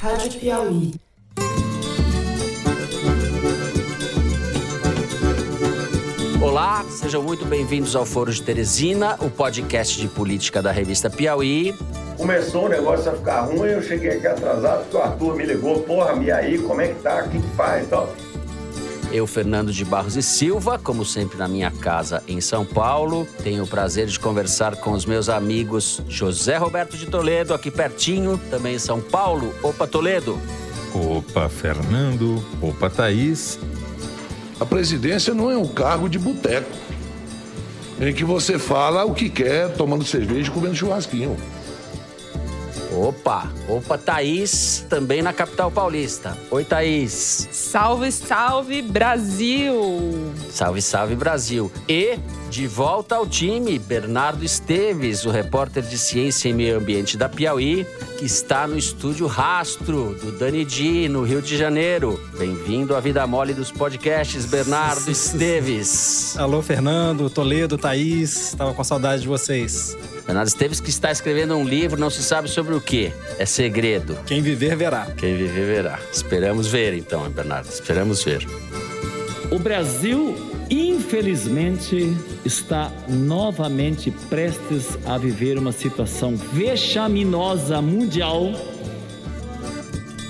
Rádio Piauí. Olá, sejam muito bem-vindos ao Foro de Teresina, o podcast de política da revista Piauí. Começou o negócio a ficar ruim, eu cheguei aqui atrasado, porque o Arthur me ligou, porra, e aí, como é que tá, o que, que faz e tal. Eu, Fernando de Barros e Silva, como sempre na minha casa em São Paulo, tenho o prazer de conversar com os meus amigos José Roberto de Toledo, aqui pertinho, também em São Paulo. Opa, Toledo. Opa, Fernando. Opa, Thaís. A presidência não é um cargo de boteco, em que você fala o que quer, tomando cerveja e comendo churrasquinho. Opa, opa, Thaís, também na capital paulista. Oi, Thaís. Salve, salve, Brasil! Salve, salve, Brasil. E de volta ao time, Bernardo Esteves, o repórter de ciência e meio ambiente da Piauí, que está no estúdio Rastro, do Dani Di, no Rio de Janeiro. Bem-vindo à Vida Mole dos podcasts, Bernardo Esteves. Alô, Fernando, Toledo, Thaís. Estava com saudade de vocês. Bernardo Esteves que está escrevendo um livro, não se sabe sobre o que. É segredo. Quem viver, verá. Quem viver, verá. Esperamos ver, então, Bernardo. Esperamos ver. O Brasil, infelizmente, está novamente prestes a viver uma situação vexaminosa mundial.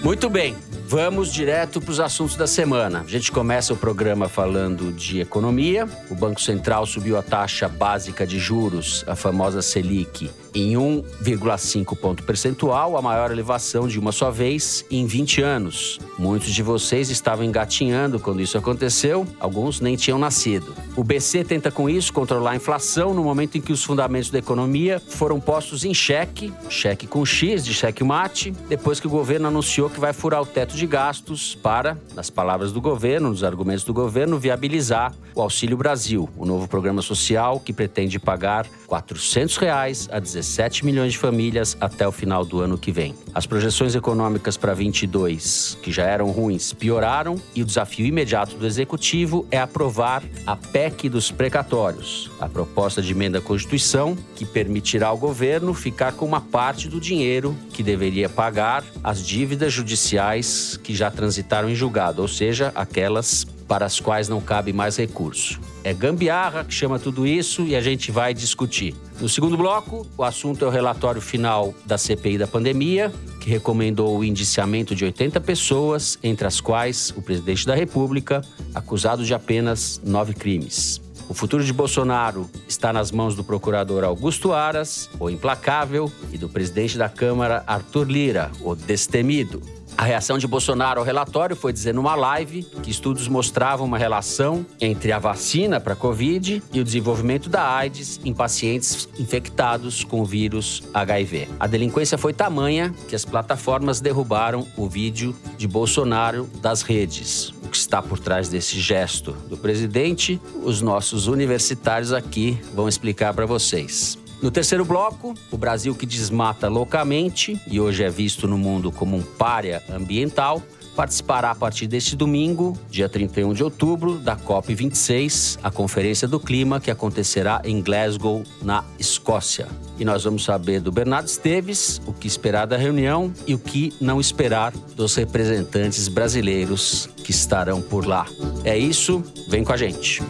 Muito bem. Vamos direto para os assuntos da semana. A gente começa o programa falando de economia. O Banco Central subiu a taxa básica de juros, a famosa Selic, em 1,5 ponto percentual, a maior elevação de uma só vez em 20 anos. Muitos de vocês estavam engatinhando quando isso aconteceu, alguns nem tinham nascido. O BC tenta com isso controlar a inflação no momento em que os fundamentos da economia foram postos em xeque, xeque com X de xeque mate, depois que o governo anunciou que vai furar o teto de gastos para, nas palavras do governo, nos argumentos do governo, viabilizar o Auxílio Brasil, o novo programa social que pretende pagar 400 reais a 17 milhões de famílias até o final do ano que vem. As projeções econômicas para 22, que já eram ruins, pioraram e o desafio imediato do executivo é aprovar a PEC dos precatórios, a proposta de emenda à Constituição que permitirá ao governo ficar com uma parte do dinheiro que deveria pagar as dívidas judiciais que já transitaram em julgado, ou seja, aquelas para as quais não cabe mais recurso. É gambiarra que chama tudo isso e a gente vai discutir. No segundo bloco, o assunto é o relatório final da CPI da pandemia, que recomendou o indiciamento de 80 pessoas, entre as quais o presidente da República, acusado de apenas nove crimes. O futuro de Bolsonaro está nas mãos do procurador Augusto Aras, o implacável, e do presidente da Câmara, Arthur Lira, o destemido. A reação de Bolsonaro ao relatório foi dizer numa live que estudos mostravam uma relação entre a vacina para a Covid e o desenvolvimento da AIDS em pacientes infectados com o vírus HIV. A delinquência foi tamanha que as plataformas derrubaram o vídeo de Bolsonaro das redes. O que está por trás desse gesto do presidente, os nossos universitários aqui vão explicar para vocês. No terceiro bloco, o Brasil que desmata loucamente e hoje é visto no mundo como um párea ambiental, participará a partir deste domingo, dia 31 de outubro, da COP26, a Conferência do Clima, que acontecerá em Glasgow, na Escócia. E nós vamos saber do Bernardo Esteves o que esperar da reunião e o que não esperar dos representantes brasileiros que estarão por lá. É isso, vem com a gente.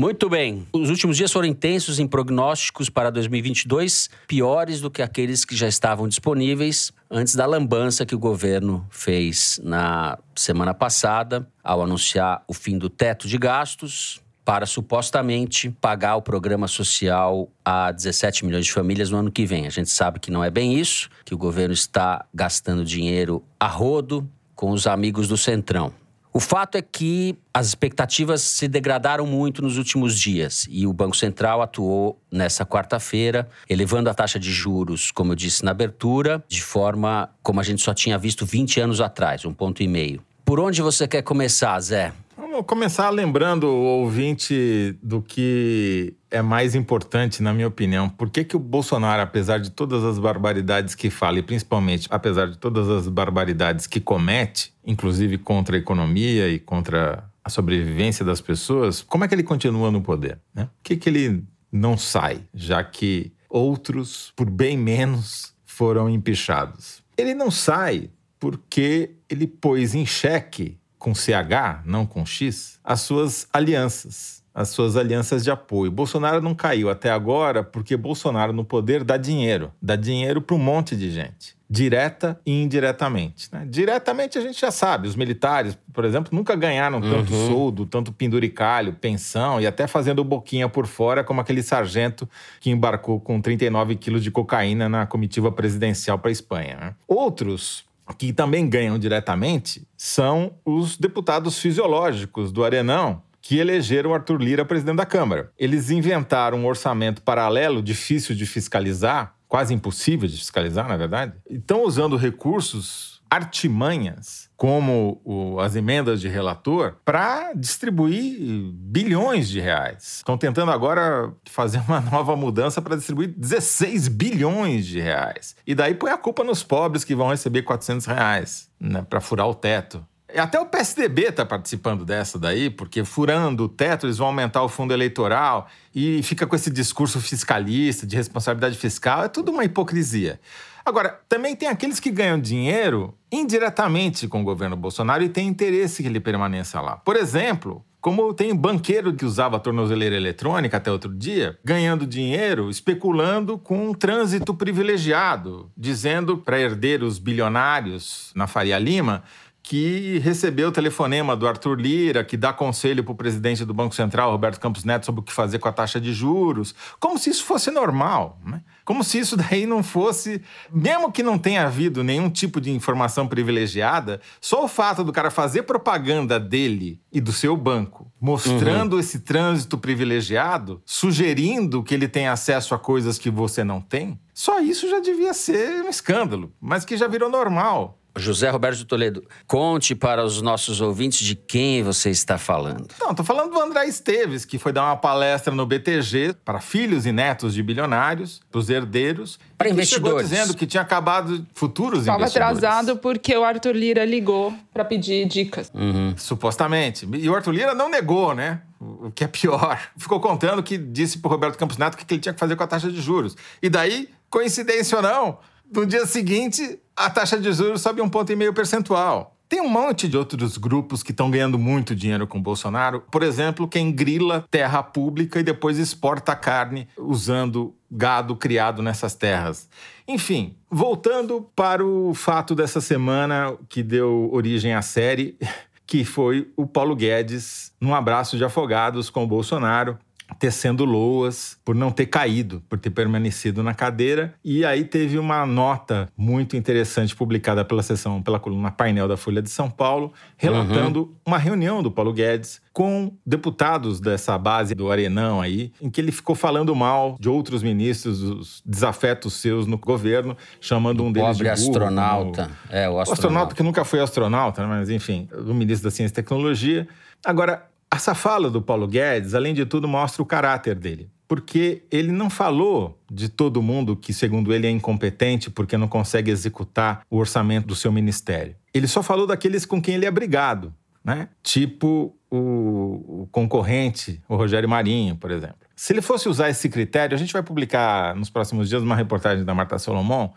Muito bem. Os últimos dias foram intensos em prognósticos para 2022, piores do que aqueles que já estavam disponíveis antes da lambança que o governo fez na semana passada ao anunciar o fim do teto de gastos para supostamente pagar o programa social a 17 milhões de famílias no ano que vem. A gente sabe que não é bem isso, que o governo está gastando dinheiro a rodo com os amigos do Centrão. O fato é que as expectativas se degradaram muito nos últimos dias e o Banco Central atuou nessa quarta-feira, elevando a taxa de juros, como eu disse na abertura, de forma como a gente só tinha visto 20 anos atrás, um ponto e meio. Por onde você quer começar, Zé? Vamos começar lembrando o ouvinte do que é mais importante, na minha opinião. Por que, que o Bolsonaro, apesar de todas as barbaridades que fala, e principalmente apesar de todas as barbaridades que comete, inclusive contra a economia e contra a sobrevivência das pessoas, como é que ele continua no poder? Né? Por que, que ele não sai, já que outros, por bem menos, foram empichados? Ele não sai porque ele pôs em xeque, com CH, não com X, as suas alianças as suas alianças de apoio. Bolsonaro não caiu até agora porque Bolsonaro no poder dá dinheiro, dá dinheiro para um monte de gente, direta e indiretamente. Né? Diretamente a gente já sabe, os militares, por exemplo, nunca ganharam tanto uhum. soldo, tanto penduricalho, pensão e até fazendo boquinha por fora, como aquele sargento que embarcou com 39 quilos de cocaína na comitiva presidencial para a Espanha. Né? Outros que também ganham diretamente são os deputados fisiológicos do Arenão, que elegeram Arthur Lira presidente da Câmara. Eles inventaram um orçamento paralelo difícil de fiscalizar, quase impossível de fiscalizar, na verdade. Estão usando recursos, artimanhas, como o, as emendas de relator, para distribuir bilhões de reais. Estão tentando agora fazer uma nova mudança para distribuir 16 bilhões de reais. E daí põe a culpa nos pobres que vão receber 400 reais né, para furar o teto. Até o PSDB está participando dessa daí, porque furando o teto, eles vão aumentar o fundo eleitoral e fica com esse discurso fiscalista, de responsabilidade fiscal. É tudo uma hipocrisia. Agora, também tem aqueles que ganham dinheiro indiretamente com o governo Bolsonaro e têm interesse que ele permaneça lá. Por exemplo, como tem banqueiro que usava tornozeleira eletrônica até outro dia, ganhando dinheiro especulando com um trânsito privilegiado, dizendo para herdeiros bilionários na Faria Lima que recebeu o telefonema do Arthur Lira, que dá conselho para o presidente do Banco Central, Roberto Campos Neto, sobre o que fazer com a taxa de juros, como se isso fosse normal, né? como se isso daí não fosse, mesmo que não tenha havido nenhum tipo de informação privilegiada, só o fato do cara fazer propaganda dele e do seu banco, mostrando uhum. esse trânsito privilegiado, sugerindo que ele tem acesso a coisas que você não tem, só isso já devia ser um escândalo, mas que já virou normal. José Roberto de Toledo, conte para os nossos ouvintes de quem você está falando. Não, estou falando do André Esteves, que foi dar uma palestra no BTG para filhos e netos de bilionários, para os herdeiros. Para investidores. dizendo que tinha acabado futuros Estava investidores. Estava atrasado porque o Arthur Lira ligou para pedir dicas. Uhum. Supostamente. E o Arthur Lira não negou, né? O que é pior. Ficou contando que disse para o Roberto Campos Neto o que ele tinha que fazer com a taxa de juros. E daí, coincidência ou não, no dia seguinte, a taxa de juros sobe um ponto e meio percentual. Tem um monte de outros grupos que estão ganhando muito dinheiro com o Bolsonaro. Por exemplo, quem grila terra pública e depois exporta carne usando gado criado nessas terras. Enfim, voltando para o fato dessa semana que deu origem à série, que foi o Paulo Guedes num abraço de afogados com o Bolsonaro tecendo loas por não ter caído, por ter permanecido na cadeira. E aí teve uma nota muito interessante publicada pela sessão, pela coluna painel da Folha de São Paulo, relatando uhum. uma reunião do Paulo Guedes com deputados dessa base do Arenão aí, em que ele ficou falando mal de outros ministros, os desafetos seus no governo, chamando um deles Pobre de burro, astronauta. Como... É, o astronauta. O astronauta que nunca foi astronauta, mas enfim, o ministro da Ciência e Tecnologia. Agora, essa fala do Paulo Guedes, além de tudo, mostra o caráter dele. Porque ele não falou de todo mundo que, segundo ele, é incompetente porque não consegue executar o orçamento do seu ministério. Ele só falou daqueles com quem ele é brigado, né? Tipo o, o concorrente, o Rogério Marinho, por exemplo. Se ele fosse usar esse critério, a gente vai publicar nos próximos dias uma reportagem da Marta Solomon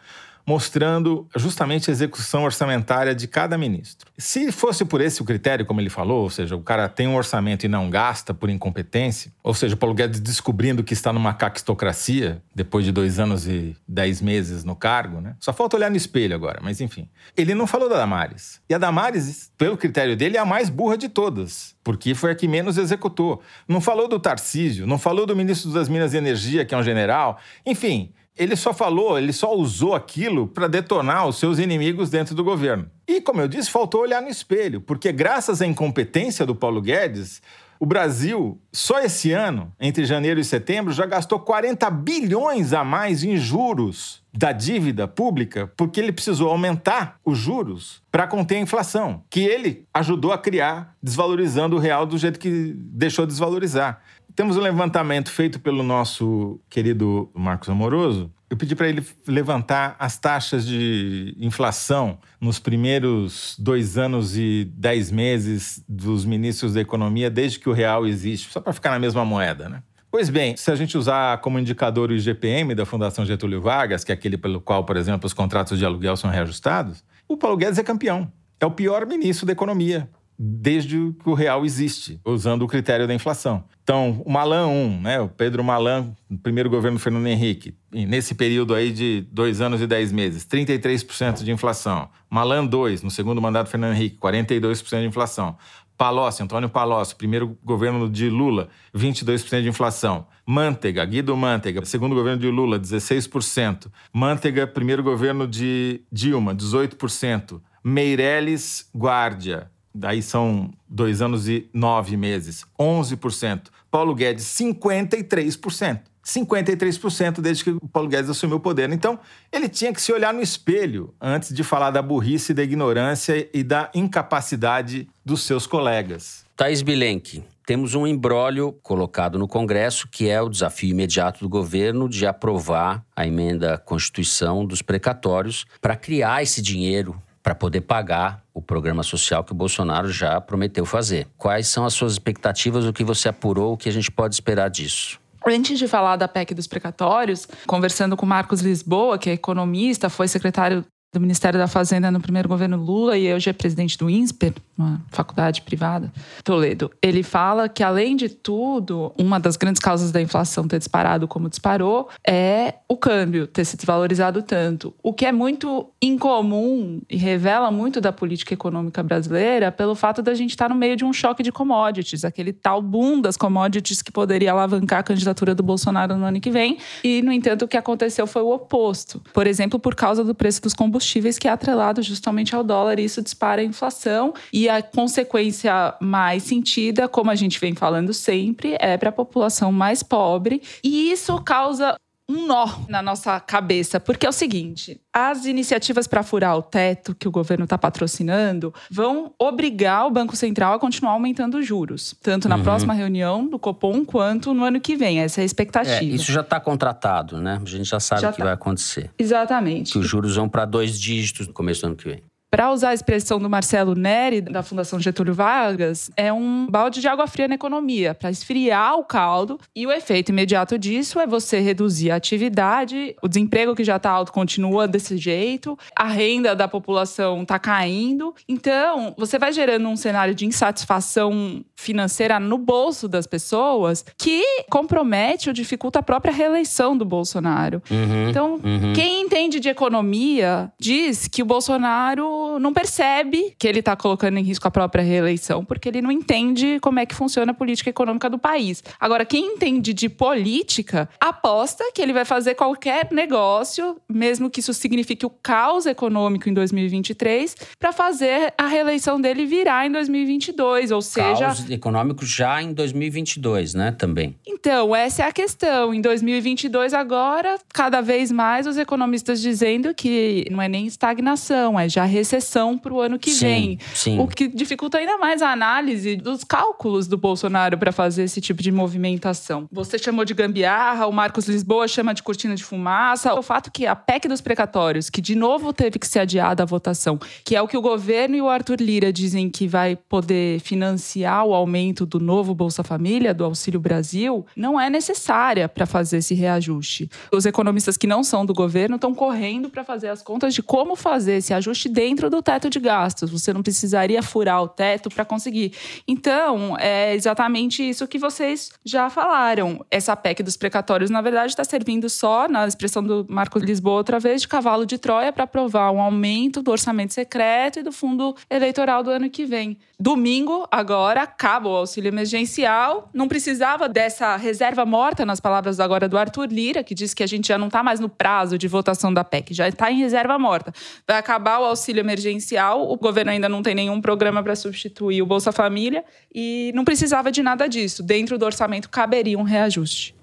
mostrando justamente a execução orçamentária de cada ministro. Se fosse por esse o critério, como ele falou, ou seja, o cara tem um orçamento e não gasta por incompetência, ou seja, Paulo Guedes descobrindo que está numa caquistocracia depois de dois anos e dez meses no cargo, né? Só falta olhar no espelho agora, mas enfim. Ele não falou da Damares. E a Damares, pelo critério dele, é a mais burra de todas, porque foi a que menos executou. Não falou do Tarcísio, não falou do ministro das Minas e Energia, que é um general. Enfim, ele só falou, ele só usou aquilo para detonar os seus inimigos dentro do governo. E, como eu disse, faltou olhar no espelho, porque graças à incompetência do Paulo Guedes, o Brasil, só esse ano, entre janeiro e setembro, já gastou 40 bilhões a mais em juros da dívida pública, porque ele precisou aumentar os juros para conter a inflação, que ele ajudou a criar, desvalorizando o real do jeito que deixou desvalorizar. Temos um levantamento feito pelo nosso querido Marcos Amoroso, eu pedi para ele levantar as taxas de inflação nos primeiros dois anos e dez meses dos ministros da economia desde que o real existe, só para ficar na mesma moeda, né? Pois bem, se a gente usar como indicador o IGPM da Fundação Getúlio Vargas, que é aquele pelo qual, por exemplo, os contratos de aluguel são reajustados, o Paulo Guedes é campeão. É o pior ministro da economia desde que o real existe, usando o critério da inflação. Então, o Malan 1, né, o Pedro Malan, primeiro governo do Fernando Henrique, nesse período aí de dois anos e dez meses, 33% de inflação. Malan 2, no segundo mandato do Fernando Henrique, 42% de inflação. Palocci, Antônio Palocci, primeiro governo de Lula, 22% de inflação. Manteiga, Guido Manteiga, segundo governo de Lula, 16%. Manteiga, primeiro governo de Dilma, 18%. Meirelles Guardia, daí são dois anos e nove meses, 11%. Paulo Guedes, 53%. 53% desde que o Paulo Guedes assumiu o poder. Então, ele tinha que se olhar no espelho antes de falar da burrice, da ignorância e da incapacidade dos seus colegas. Thais Bilenque, temos um embrólio colocado no Congresso, que é o desafio imediato do governo de aprovar a emenda à Constituição dos precatórios para criar esse dinheiro para poder pagar o programa social que o Bolsonaro já prometeu fazer. Quais são as suas expectativas, o que você apurou, o que a gente pode esperar disso? Antes de falar da PEC dos precatórios, conversando com Marcos Lisboa, que é economista, foi secretário do Ministério da Fazenda no primeiro governo Lula e hoje é presidente do INSPER, uma faculdade privada, Toledo. Ele fala que, além de tudo, uma das grandes causas da inflação ter disparado como disparou é o câmbio ter se desvalorizado tanto. O que é muito incomum e revela muito da política econômica brasileira pelo fato da gente estar no meio de um choque de commodities, aquele tal boom das commodities que poderia alavancar a candidatura do Bolsonaro no ano que vem. E, no entanto, o que aconteceu foi o oposto. Por exemplo, por causa do preço dos combustíveis combustíveis que é atrelado justamente ao dólar e isso dispara a inflação e a consequência mais sentida, como a gente vem falando sempre, é para a população mais pobre e isso causa um nó na nossa cabeça, porque é o seguinte: as iniciativas para furar o teto que o governo está patrocinando vão obrigar o Banco Central a continuar aumentando os juros, tanto na uhum. próxima reunião do Copom quanto no ano que vem. Essa é a expectativa. É, isso já está contratado, né? A gente já sabe o que tá. vai acontecer. Exatamente. Que os juros vão para dois dígitos no começo do ano que vem para usar a expressão do Marcelo Neri, da Fundação Getúlio Vargas, é um balde de água fria na economia, para esfriar o caldo. E o efeito imediato disso é você reduzir a atividade, o desemprego que já está alto continua desse jeito, a renda da população está caindo. Então, você vai gerando um cenário de insatisfação financeira no bolso das pessoas que compromete ou dificulta a própria reeleição do Bolsonaro. Uhum, então, uhum. quem entende de economia diz que o Bolsonaro não percebe que ele está colocando em risco a própria reeleição, porque ele não entende como é que funciona a política econômica do país. Agora, quem entende de política aposta que ele vai fazer qualquer negócio, mesmo que isso signifique o caos econômico em 2023, para fazer a reeleição dele virar em 2022, ou seja, caos econômico já em 2022, né, também. Então, essa é a questão. Em 2022 agora, cada vez mais os economistas dizendo que não é nem estagnação, é já recessão para o ano que sim, vem. Sim. O que dificulta ainda mais a análise dos cálculos do Bolsonaro para fazer esse tipo de movimentação. Você chamou de gambiarra, o Marcos Lisboa chama de cortina de fumaça. O fato que a PEC dos precatórios, que de novo teve que ser adiada a votação, que é o que o governo e o Arthur Lira dizem que vai poder financiar o aumento do novo Bolsa Família, do Auxílio Brasil, não é necessária para fazer esse reajuste. Os economistas que não são do governo estão correndo para fazer as contas de como fazer esse ajuste dentro do teto de gastos. Você não precisaria furar o teto para conseguir. Então, é exatamente isso que vocês já falaram. Essa PEC dos precatórios, na verdade, está servindo só, na expressão do Marco Lisboa, outra vez, de cavalo de Troia para aprovar um aumento do orçamento secreto e do fundo eleitoral do ano que vem. Domingo, agora, acaba o auxílio emergencial. Não precisava dessa reserva morta, nas palavras agora do Arthur Lira, que diz que a gente já não está mais no prazo de votação da PEC, já está em reserva morta. Vai acabar o auxílio emergencial, o governo ainda não tem nenhum programa para substituir o Bolsa Família e não precisava de nada disso. Dentro do orçamento caberia um reajuste.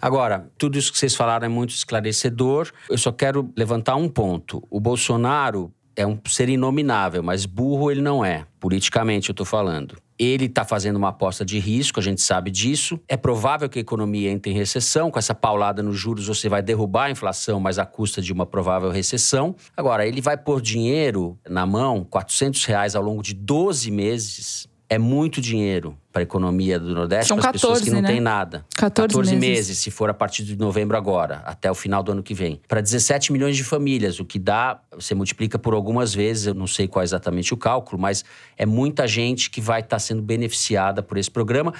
Agora, tudo isso que vocês falaram é muito esclarecedor. Eu só quero levantar um ponto. O Bolsonaro é um ser inominável, mas burro ele não é, politicamente eu tô falando. Ele está fazendo uma aposta de risco, a gente sabe disso. É provável que a economia entre em recessão. Com essa paulada nos juros, você vai derrubar a inflação, mas à custa de uma provável recessão. Agora, ele vai pôr dinheiro na mão, 400 reais ao longo de 12 meses. É muito dinheiro para a economia do Nordeste, São para as 14, pessoas que não né? têm nada. 14, 14 meses. meses, se for a partir de novembro agora, até o final do ano que vem. Para 17 milhões de famílias, o que dá, você multiplica por algumas vezes, eu não sei qual é exatamente o cálculo, mas é muita gente que vai estar sendo beneficiada por esse programa.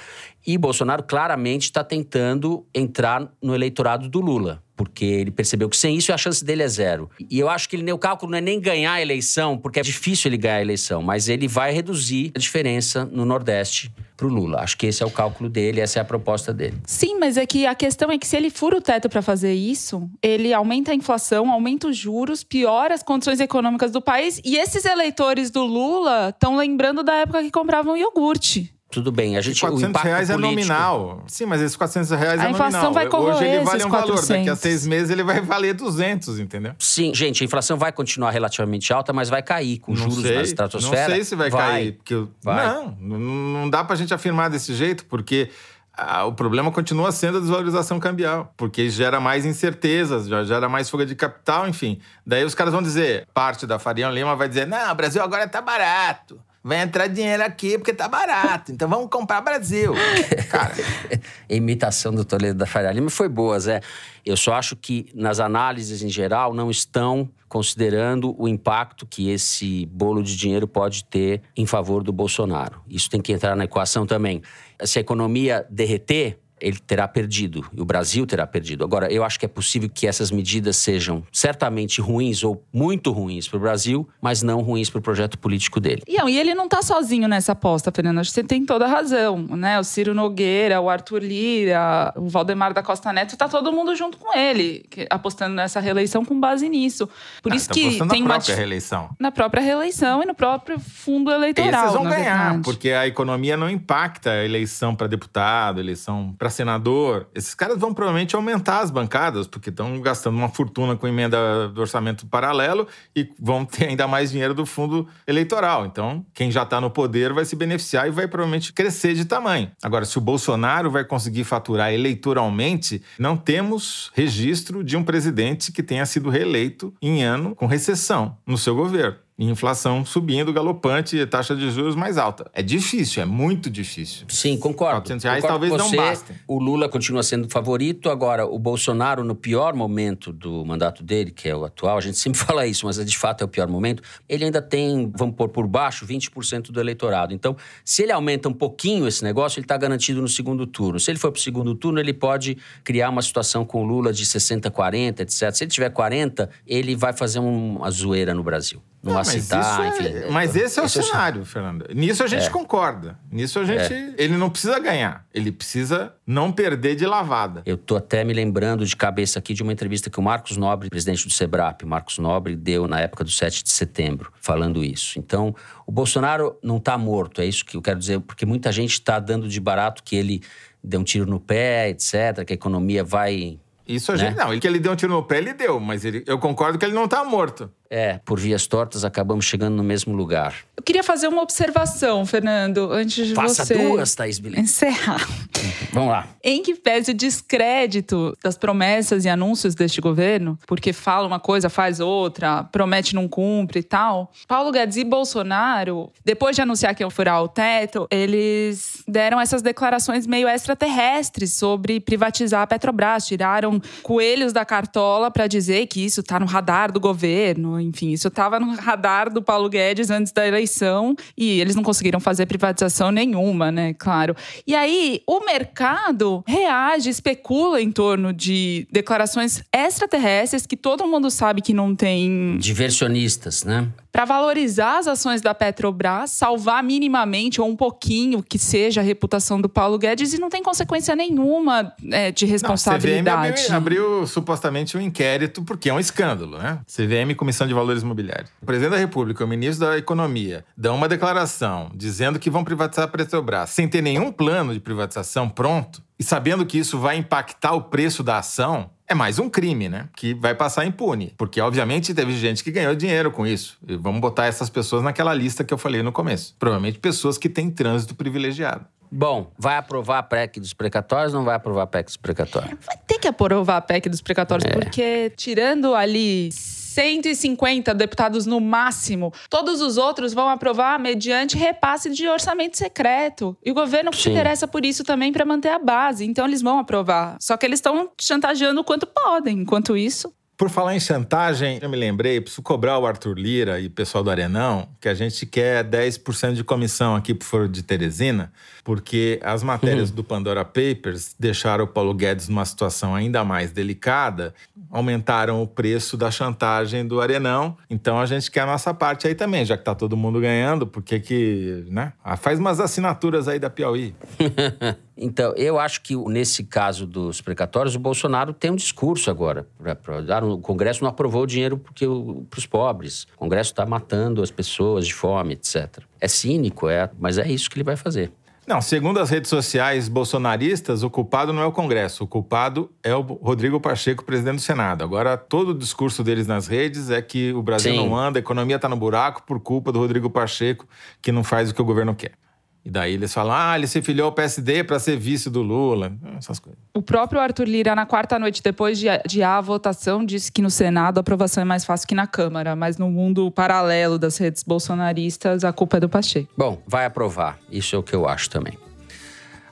E Bolsonaro claramente está tentando entrar no eleitorado do Lula. Porque ele percebeu que sem isso a chance dele é zero. E eu acho que ele, o cálculo não é nem ganhar a eleição, porque é difícil ele ganhar a eleição, mas ele vai reduzir a diferença no Nordeste para o Lula. Acho que esse é o cálculo dele, essa é a proposta dele. Sim, mas é que a questão é que se ele fura o teto para fazer isso, ele aumenta a inflação, aumenta os juros, piora as condições econômicas do país. E esses eleitores do Lula estão lembrando da época que compravam iogurte. Tudo bem, a gente... 400 reais político... é nominal. Sim, mas esses 400 reais a é nominal. A inflação vai corroer Hoje ele vale esses um 400. valor, daqui a seis meses ele vai valer 200, entendeu? Sim, gente, a inflação vai continuar relativamente alta, mas vai cair com não juros sei, na estratosfera. Não sei se vai, vai cair. Porque, vai. Não, não dá pra gente afirmar desse jeito, porque... Ah, o problema continua sendo a desvalorização cambial, porque gera mais incertezas, já gera mais fuga de capital, enfim. Daí os caras vão dizer, parte da Faria Lima vai dizer: não, o Brasil agora tá barato. Vai entrar dinheiro aqui porque tá barato. Então vamos comprar Brasil. Cara. imitação do Toledo da Faria Lima foi boa, Zé. Eu só acho que nas análises em geral não estão considerando o impacto que esse bolo de dinheiro pode ter em favor do Bolsonaro. Isso tem que entrar na equação também. Se a economia derreter, ele terá perdido e o Brasil terá perdido. Agora, eu acho que é possível que essas medidas sejam certamente ruins ou muito ruins para o Brasil, mas não ruins para o projeto político dele. E, e ele não está sozinho nessa aposta, Fernando. Acho que você tem toda a razão, né? O Ciro Nogueira, o Arthur Lira, o Valdemar da Costa Neto, está todo mundo junto com ele, apostando nessa reeleição com base nisso. Por ah, isso tá que tem na uma própria reeleição. na própria reeleição e no próprio fundo eleitoral. Esses vão na ganhar, verdade. porque a economia não impacta a eleição para deputado, eleição para senador. Esses caras vão provavelmente aumentar as bancadas, porque estão gastando uma fortuna com emenda do orçamento paralelo e vão ter ainda mais dinheiro do fundo eleitoral. Então, quem já está no poder vai se beneficiar e vai provavelmente crescer de tamanho. Agora, se o Bolsonaro vai conseguir faturar eleitoralmente, não temos registro de um presidente que tenha sido reeleito em ano com recessão no seu governo inflação subindo, galopante e taxa de juros mais alta. É difícil, é muito difícil. Sim, concordo. 400 reais concordo talvez não bastem. O Lula continua sendo favorito. Agora, o Bolsonaro, no pior momento do mandato dele, que é o atual, a gente sempre fala isso, mas de fato é o pior momento, ele ainda tem, vamos pôr por baixo, 20% do eleitorado. Então, se ele aumenta um pouquinho esse negócio, ele está garantido no segundo turno. Se ele for para o segundo turno, ele pode criar uma situação com o Lula de 60, 40, etc. Se ele tiver 40, ele vai fazer uma zoeira no Brasil. Não, mas citar, é- enfim. Mas esse é o esse cenário, Fernando. Nisso a gente É. concorda. Nisso a gente. Ele não precisa ganhar. Ele precisa não perder de lavada. Eu tô até me lembrando de cabeça aqui de uma entrevista que o Marcos Nobre, presidente do SEBRAP, Marcos Nobre, deu na época do 7 de setembro, falando isso. Então, o Bolsonaro não tá morto, é isso que eu quero dizer, porque muita gente está dando de barato que ele deu um tiro no pé, etc., que a economia vai. Isso a Né? gente. Não, ele que ele deu um tiro no pé, ele deu. Mas ele, eu concordo que ele não tá morto. É, por vias tortas, acabamos chegando no mesmo lugar. Eu queria fazer uma observação, Fernando, antes de Faça você duas, Thaís Billy. encerrar. Vamos lá. Em que pese o descrédito das promessas e anúncios deste governo, porque fala uma coisa, faz outra, promete não cumpre e tal, Paulo Guedes e Bolsonaro, depois de anunciar que iam furar o teto, eles deram essas declarações meio extraterrestres sobre privatizar a Petrobras, tiraram coelhos da cartola para dizer que isso está no radar do governo, enfim, isso estava no radar do Paulo Guedes antes da eleição e eles não conseguiram fazer privatização nenhuma, né? Claro. E aí o mercado reage, especula em torno de declarações extraterrestres que todo mundo sabe que não tem Diversionistas, né? Para valorizar as ações da Petrobras, salvar minimamente ou um pouquinho que seja a reputação do Paulo Guedes e não tem consequência nenhuma é, de Não, a CVM responsabilidade. abriu, abriu supostamente um inquérito, porque é um escândalo, né? CVM, Comissão de Valores Imobiliários. O presidente da República, o ministro da Economia, dão uma declaração dizendo que vão privatizar a Petrobras sem ter nenhum plano de privatização pronto e sabendo que isso vai impactar o preço da ação. É mais um crime, né? Que vai passar impune. Porque, obviamente, teve gente que ganhou dinheiro com isso. E vamos botar essas pessoas naquela lista que eu falei no começo. Provavelmente pessoas que têm trânsito privilegiado. Bom, vai aprovar a PEC dos precatórios ou não vai aprovar a PEC dos precatórios? Vai ter que aprovar a PEC dos precatórios, é. porque tirando ali 150 deputados no máximo. Todos os outros vão aprovar mediante repasse de orçamento secreto. E o governo Sim. se interessa por isso também para manter a base. Então eles vão aprovar. Só que eles estão chantageando o quanto podem. Enquanto isso, por falar em chantagem, eu me lembrei, preciso cobrar o Arthur Lira e o pessoal do Arenão, que a gente quer 10% de comissão aqui pro Foro de Teresina, porque as matérias uhum. do Pandora Papers deixaram o Paulo Guedes numa situação ainda mais delicada, aumentaram o preço da chantagem do Arenão. Então a gente quer a nossa parte aí também, já que tá todo mundo ganhando, porque que, né? Ah, faz umas assinaturas aí da Piauí. Então, eu acho que nesse caso dos precatórios, o Bolsonaro tem um discurso agora. Pra, pra dar, o Congresso não aprovou o dinheiro para os pobres. O Congresso está matando as pessoas de fome, etc. É cínico, é, mas é isso que ele vai fazer. Não, segundo as redes sociais bolsonaristas, o culpado não é o Congresso, o culpado é o Rodrigo Pacheco, presidente do Senado. Agora, todo o discurso deles nas redes é que o Brasil Sim. não anda, a economia está no buraco por culpa do Rodrigo Pacheco, que não faz o que o governo quer. E daí eles falam, ah, ele se filiou ao PSD para ser vice do Lula, essas coisas. O próprio Arthur Lira, na quarta noite, depois de adiar a votação, disse que no Senado a aprovação é mais fácil que na Câmara, mas no mundo paralelo das redes bolsonaristas, a culpa é do Pacheco. Bom, vai aprovar. Isso é o que eu acho também.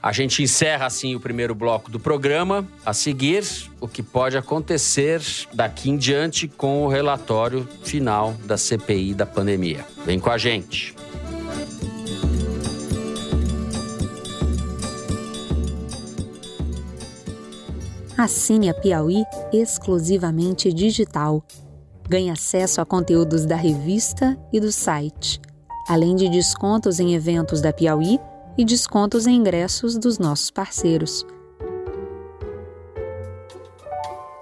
A gente encerra assim o primeiro bloco do programa. A seguir, o que pode acontecer daqui em diante com o relatório final da CPI da pandemia. Vem com a gente. Assine a Piauí exclusivamente digital. Ganhe acesso a conteúdos da revista e do site, além de descontos em eventos da Piauí e descontos em ingressos dos nossos parceiros.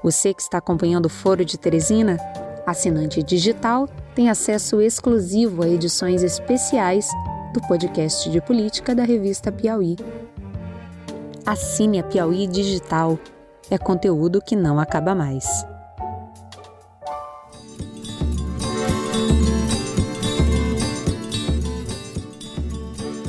Você que está acompanhando o Foro de Teresina, assinante digital, tem acesso exclusivo a edições especiais do podcast de política da revista Piauí. Assine a Piauí Digital é conteúdo que não acaba mais.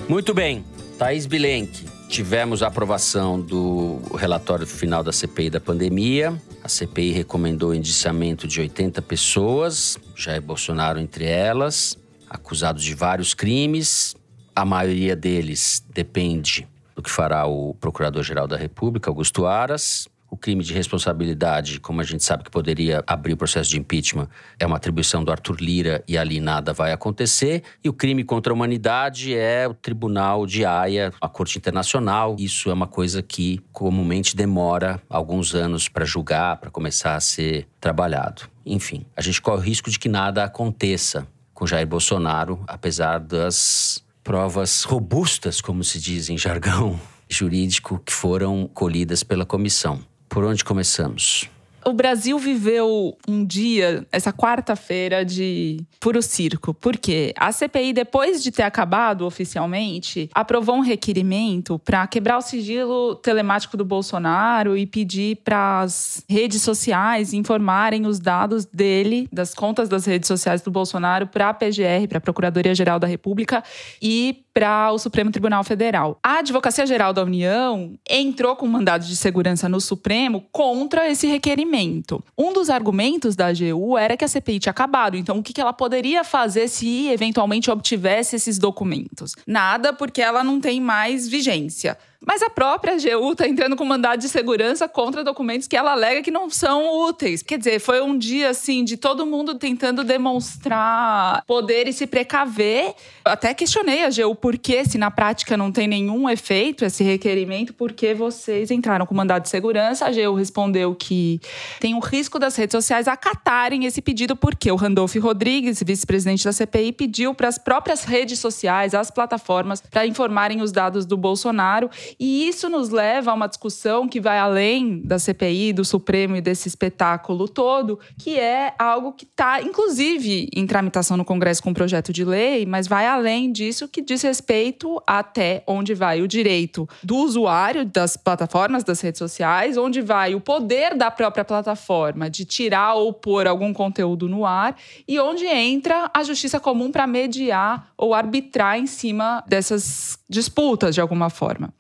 Muito bem, Thaís Bilenque. Tivemos a aprovação do relatório final da CPI da pandemia. A CPI recomendou o indiciamento de 80 pessoas, Jair Bolsonaro entre elas, acusados de vários crimes. A maioria deles depende do que fará o Procurador-Geral da República, Augusto Aras. O crime de responsabilidade, como a gente sabe que poderia abrir o processo de impeachment, é uma atribuição do Arthur Lira e ali nada vai acontecer. E o crime contra a humanidade é o Tribunal de Haia, a Corte Internacional. Isso é uma coisa que comumente demora alguns anos para julgar, para começar a ser trabalhado. Enfim, a gente corre o risco de que nada aconteça com Jair Bolsonaro, apesar das provas robustas, como se diz em jargão jurídico, que foram colhidas pela comissão. Por onde começamos? O Brasil viveu um dia, essa quarta-feira, de puro circo. Por quê? A CPI, depois de ter acabado oficialmente, aprovou um requerimento para quebrar o sigilo telemático do Bolsonaro e pedir para as redes sociais informarem os dados dele, das contas das redes sociais do Bolsonaro, para a PGR, para a Procuradoria-Geral da República e para o Supremo Tribunal Federal. A Advocacia Geral da União entrou com um mandado de segurança no Supremo contra esse requerimento. Um dos argumentos da AGU era que a CPI tinha acabado, então o que ela poderia fazer se eventualmente obtivesse esses documentos? Nada, porque ela não tem mais vigência. Mas a própria AGU está entrando com mandado de segurança contra documentos que ela alega que não são úteis. Quer dizer, foi um dia assim de todo mundo tentando demonstrar poder e se precaver. Até questionei a por que, se na prática não tem nenhum efeito esse requerimento, por que vocês entraram com mandado de segurança? A AGU respondeu que tem o risco das redes sociais acatarem esse pedido, porque o Randolph Rodrigues, vice-presidente da CPI, pediu para as próprias redes sociais, as plataformas, para informarem os dados do Bolsonaro E isso nos leva a uma discussão que vai além da CPI, do Supremo e desse espetáculo todo, que é algo que está, inclusive, em tramitação no Congresso com um projeto de lei, mas vai além disso, que diz respeito até onde vai o direito do usuário das plataformas, das redes sociais, onde vai o poder da própria plataforma de tirar ou pôr algum conteúdo no ar e onde entra a justiça comum para mediar ou arbitrar em cima dessas disputas de alguma forma.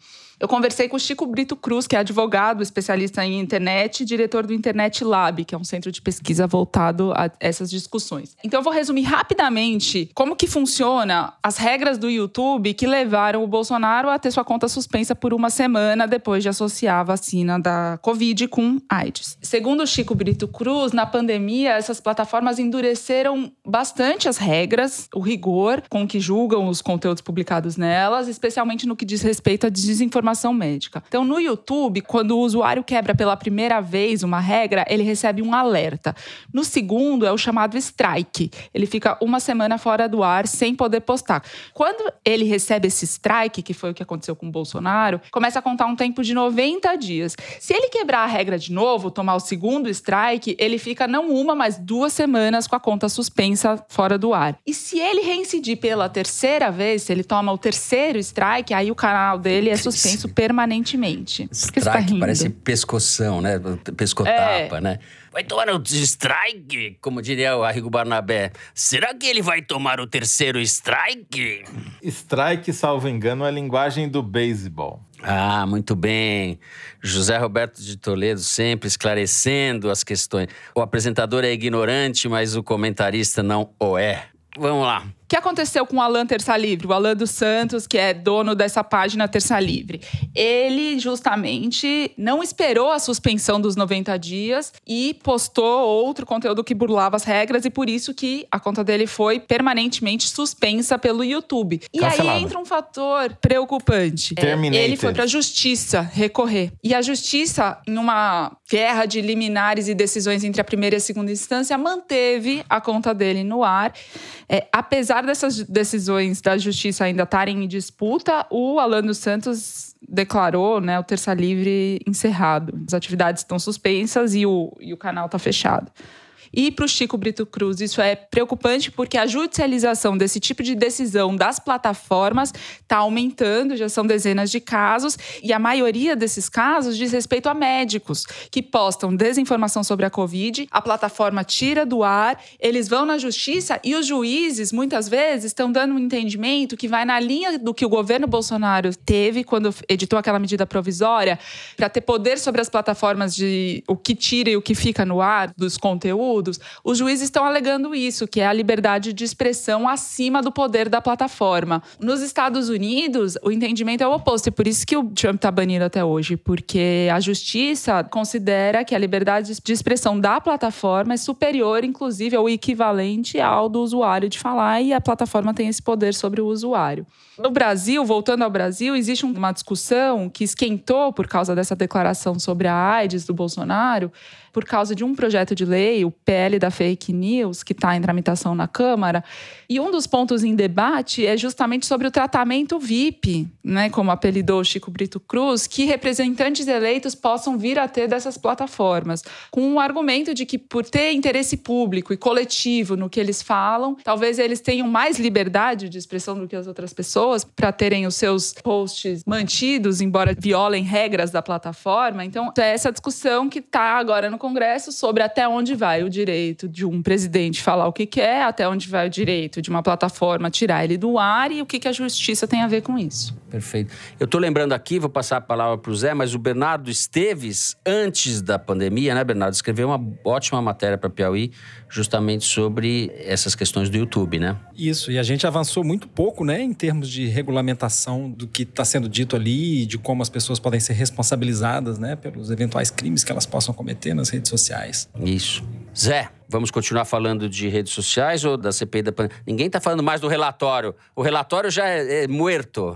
Eu conversei com o Chico Brito Cruz, que é advogado, especialista em internet e diretor do Internet Lab, que é um centro de pesquisa voltado a essas discussões. Então eu vou resumir rapidamente como que funciona as regras do YouTube que levaram o Bolsonaro a ter sua conta suspensa por uma semana depois de associar a vacina da Covid com AIDS. Segundo o Chico Brito Cruz, na pandemia essas plataformas endureceram bastante as regras, o rigor com que julgam os conteúdos publicados nelas, especialmente no que diz respeito à desinformação informação médica. Então, no YouTube, quando o usuário quebra pela primeira vez uma regra, ele recebe um alerta. No segundo, é o chamado strike. Ele fica uma semana fora do ar sem poder postar. Quando ele recebe esse strike, que foi o que aconteceu com o Bolsonaro, começa a contar um tempo de 90 dias. Se ele quebrar a regra de novo, tomar o segundo strike, ele fica não uma, mas duas semanas com a conta suspensa fora do ar. E se ele reincidir pela terceira vez, se ele toma o terceiro strike, aí o canal dele é suspenso isso permanentemente. Strike, tá parece pescoção, né? Pescotapa, é. né? Vai tomar o strike, como diria o Arrigo Barnabé. Será que ele vai tomar o terceiro strike? Strike, salvo engano, é a linguagem do beisebol. Ah, muito bem. José Roberto de Toledo sempre esclarecendo as questões. O apresentador é ignorante, mas o comentarista não o é. Vamos lá que aconteceu com o Alan Terça Livre, o Alan dos Santos, que é dono dessa página Terça Livre? Ele justamente não esperou a suspensão dos 90 dias e postou outro conteúdo que burlava as regras e por isso que a conta dele foi permanentemente suspensa pelo YouTube. E Cancelado. aí entra um fator preocupante. É, ele foi para a justiça recorrer. E a justiça, em uma guerra de liminares e decisões entre a primeira e a segunda instância, manteve a conta dele no ar. É, apesar apesar dessas decisões da justiça ainda estarem em disputa, o Alan dos Santos declarou né, o Terça Livre encerrado. As atividades estão suspensas e o, e o canal está fechado. E para o Chico Brito Cruz, isso é preocupante porque a judicialização desse tipo de decisão das plataformas está aumentando, já são dezenas de casos, e a maioria desses casos diz respeito a médicos que postam desinformação sobre a Covid, a plataforma tira do ar, eles vão na justiça e os juízes, muitas vezes, estão dando um entendimento que vai na linha do que o governo Bolsonaro teve quando editou aquela medida provisória para ter poder sobre as plataformas de o que tira e o que fica no ar dos conteúdos conteúdos. Os juízes estão alegando isso, que é a liberdade de expressão acima do poder da plataforma. Nos Estados Unidos, o entendimento é o oposto, e por isso que o Trump está banido até hoje, porque a justiça considera que a liberdade de expressão da plataforma é superior, inclusive, ao equivalente ao do usuário de falar, e a plataforma tem esse poder sobre o usuário. No Brasil, voltando ao Brasil, existe uma discussão que esquentou por causa dessa declaração sobre a AIDS do Bolsonaro, por causa de um projeto de lei, o PL da Fake News, que está em tramitação na Câmara. E um dos pontos em debate é justamente sobre o tratamento VIP, né, como apelidou Chico Brito Cruz, que representantes eleitos possam vir a ter dessas plataformas, com o argumento de que, por ter interesse público e coletivo no que eles falam, talvez eles tenham mais liberdade de expressão do que as outras pessoas para terem os seus posts mantidos, embora violem regras da plataforma. Então, é essa discussão que está agora no Congresso sobre até onde vai o direito de um presidente falar o que quer, até onde vai o direito de uma plataforma tirar ele do ar e o que, que a justiça tem a ver com isso. Perfeito. Eu estou lembrando aqui, vou passar a palavra para o Zé, mas o Bernardo Esteves, antes da pandemia, né, Bernardo, escreveu uma ótima matéria para Piauí, justamente sobre essas questões do YouTube, né? Isso, e a gente avançou muito pouco, né, em termos de regulamentação do que está sendo dito ali, de como as pessoas podem ser responsabilizadas, né, pelos eventuais crimes que elas possam cometer nas redes sociais. Isso. Zé, vamos continuar falando de redes sociais ou da CPI da pandemia? Ninguém está falando mais do relatório. O relatório já é, é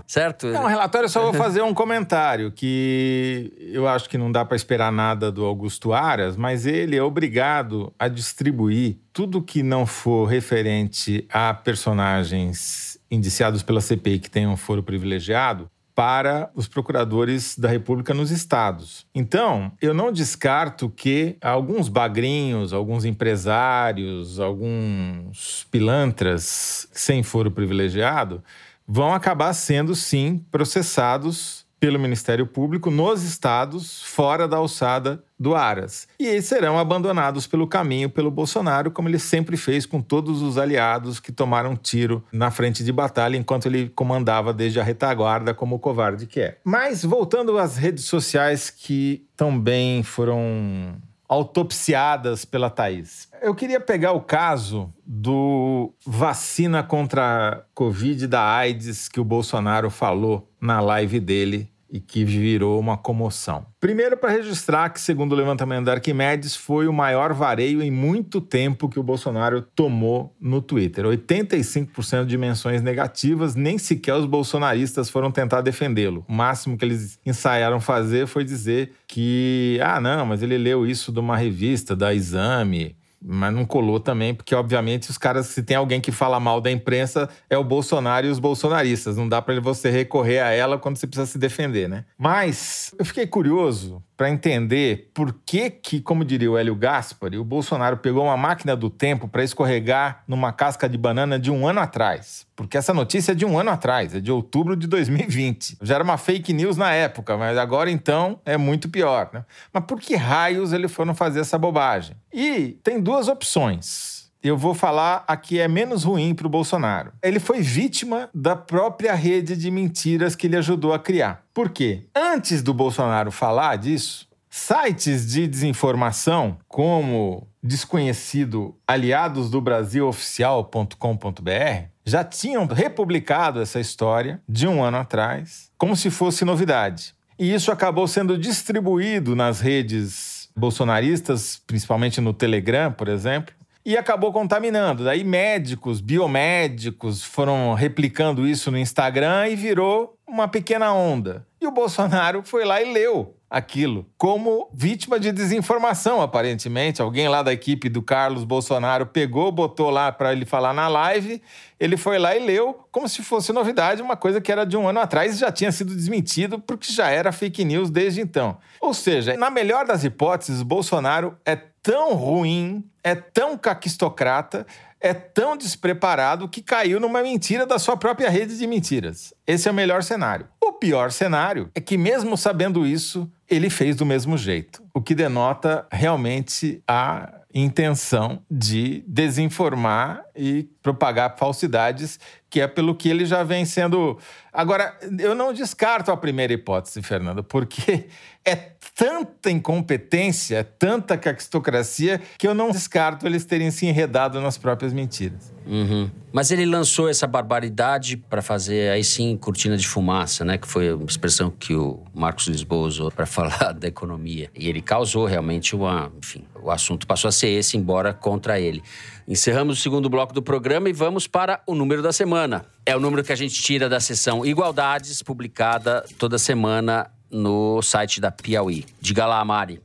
certo? Não, o relatório eu só vou fazer um comentário que eu acho que não dá para esperar nada do Augusto Aras, mas ele é obrigado a distribuir tudo que não for referente a personagens indiciados pela CPI que tenham foro privilegiado para os procuradores da República nos estados. Então, eu não descarto que alguns bagrinhos, alguns empresários, alguns pilantras sem foro privilegiado vão acabar sendo sim processados pelo Ministério Público nos estados fora da alçada do Aras. E eles serão abandonados pelo caminho pelo Bolsonaro, como ele sempre fez com todos os aliados que tomaram tiro na frente de batalha enquanto ele comandava desde a retaguarda como o covarde que é. Mas voltando às redes sociais que também foram autopsiadas pela Thaís. Eu queria pegar o caso do vacina contra a Covid da AIDS que o Bolsonaro falou na live dele e que virou uma comoção. Primeiro, para registrar que, segundo o levantamento da Arquimedes, foi o maior vareio em muito tempo que o Bolsonaro tomou no Twitter. 85% de menções negativas, nem sequer os bolsonaristas foram tentar defendê-lo. O máximo que eles ensaiaram fazer foi dizer que, ah, não, mas ele leu isso de uma revista, da Exame mas não colou também, porque obviamente os caras, se tem alguém que fala mal da imprensa, é o Bolsonaro e os bolsonaristas. Não dá para você recorrer a ela quando você precisa se defender, né? Mas eu fiquei curioso para entender por que que, como diria o Hélio Gaspari, o Bolsonaro pegou uma máquina do tempo para escorregar numa casca de banana de um ano atrás. Porque essa notícia é de um ano atrás, é de outubro de 2020. Já era uma fake news na época, mas agora então é muito pior. Né? Mas por que raios eles foram fazer essa bobagem? E tem duas opções eu vou falar a que é menos ruim para o Bolsonaro. Ele foi vítima da própria rede de mentiras que ele ajudou a criar. Por quê? Antes do Bolsonaro falar disso, sites de desinformação como desconhecido aliados do Brasil oficial.com.br já tinham republicado essa história de um ano atrás, como se fosse novidade. E isso acabou sendo distribuído nas redes bolsonaristas, principalmente no Telegram, por exemplo, e acabou contaminando. Daí médicos, biomédicos foram replicando isso no Instagram e virou uma pequena onda. E o Bolsonaro foi lá e leu aquilo como vítima de desinformação, aparentemente. Alguém lá da equipe do Carlos Bolsonaro pegou, botou lá para ele falar na live, ele foi lá e leu como se fosse novidade, uma coisa que era de um ano atrás e já tinha sido desmentido porque já era fake news desde então. Ou seja, na melhor das hipóteses, Bolsonaro é tão ruim, é tão caquistocrata é tão despreparado que caiu numa mentira da sua própria rede de mentiras. Esse é o melhor cenário. O pior cenário é que, mesmo sabendo isso, ele fez do mesmo jeito, o que denota realmente a intenção de desinformar e propagar falsidades, que é pelo que ele já vem sendo. Agora, eu não descarto a primeira hipótese, Fernando, porque é tanta incompetência, é tanta caquistocracia, que eu não descarto eles terem se enredado nas próprias mentiras. Uhum. Mas ele lançou essa barbaridade para fazer aí sim cortina de fumaça, né? Que foi a expressão que o Marcos Lisboa usou para falar da economia. E ele causou realmente uma. Enfim, o assunto passou a ser esse, embora contra ele. Encerramos o segundo bloco do programa e vamos para o número da semana. É o número que a gente tira da sessão Igualdades, publicada toda semana no site da Piauí. Diga lá, Mari.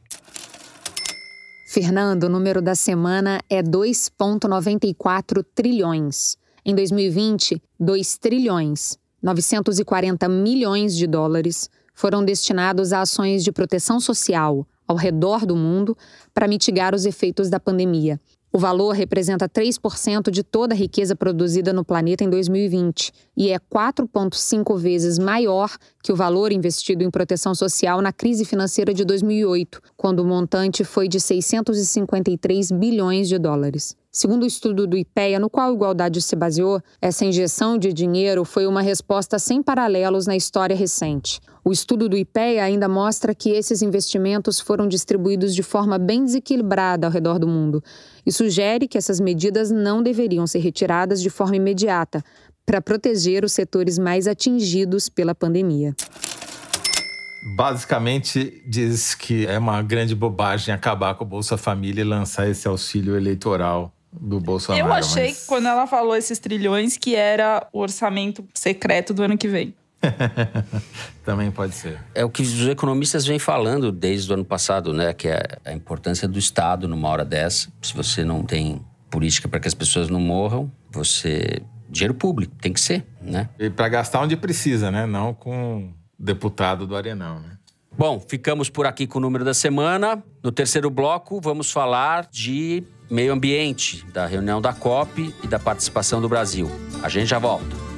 Fernando, o número da semana é 2,94 trilhões. Em 2020, 2 trilhões, 940 milhões de dólares foram destinados a ações de proteção social ao redor do mundo para mitigar os efeitos da pandemia. O valor representa 3% de toda a riqueza produzida no planeta em 2020 e é 4,5 vezes maior que o valor investido em proteção social na crise financeira de 2008, quando o montante foi de 653 bilhões de dólares. Segundo o estudo do IPEA, no qual a igualdade se baseou, essa injeção de dinheiro foi uma resposta sem paralelos na história recente. O estudo do IPEA ainda mostra que esses investimentos foram distribuídos de forma bem desequilibrada ao redor do mundo e sugere que essas medidas não deveriam ser retiradas de forma imediata para proteger os setores mais atingidos pela pandemia basicamente diz que é uma grande bobagem acabar com o Bolsa Família e lançar esse auxílio eleitoral do Bolsonaro. Eu achei, mas... quando ela falou esses trilhões, que era o orçamento secreto do ano que vem. Também pode ser. É o que os economistas vêm falando desde o ano passado, né? Que é a importância do Estado numa hora dessa. Se você não tem política para que as pessoas não morram, você. Dinheiro público, tem que ser, né? E para gastar onde precisa, né? Não com deputado do Arenão, né? Bom, ficamos por aqui com o número da semana. No terceiro bloco, vamos falar de meio ambiente, da reunião da COP e da participação do Brasil. A gente já volta.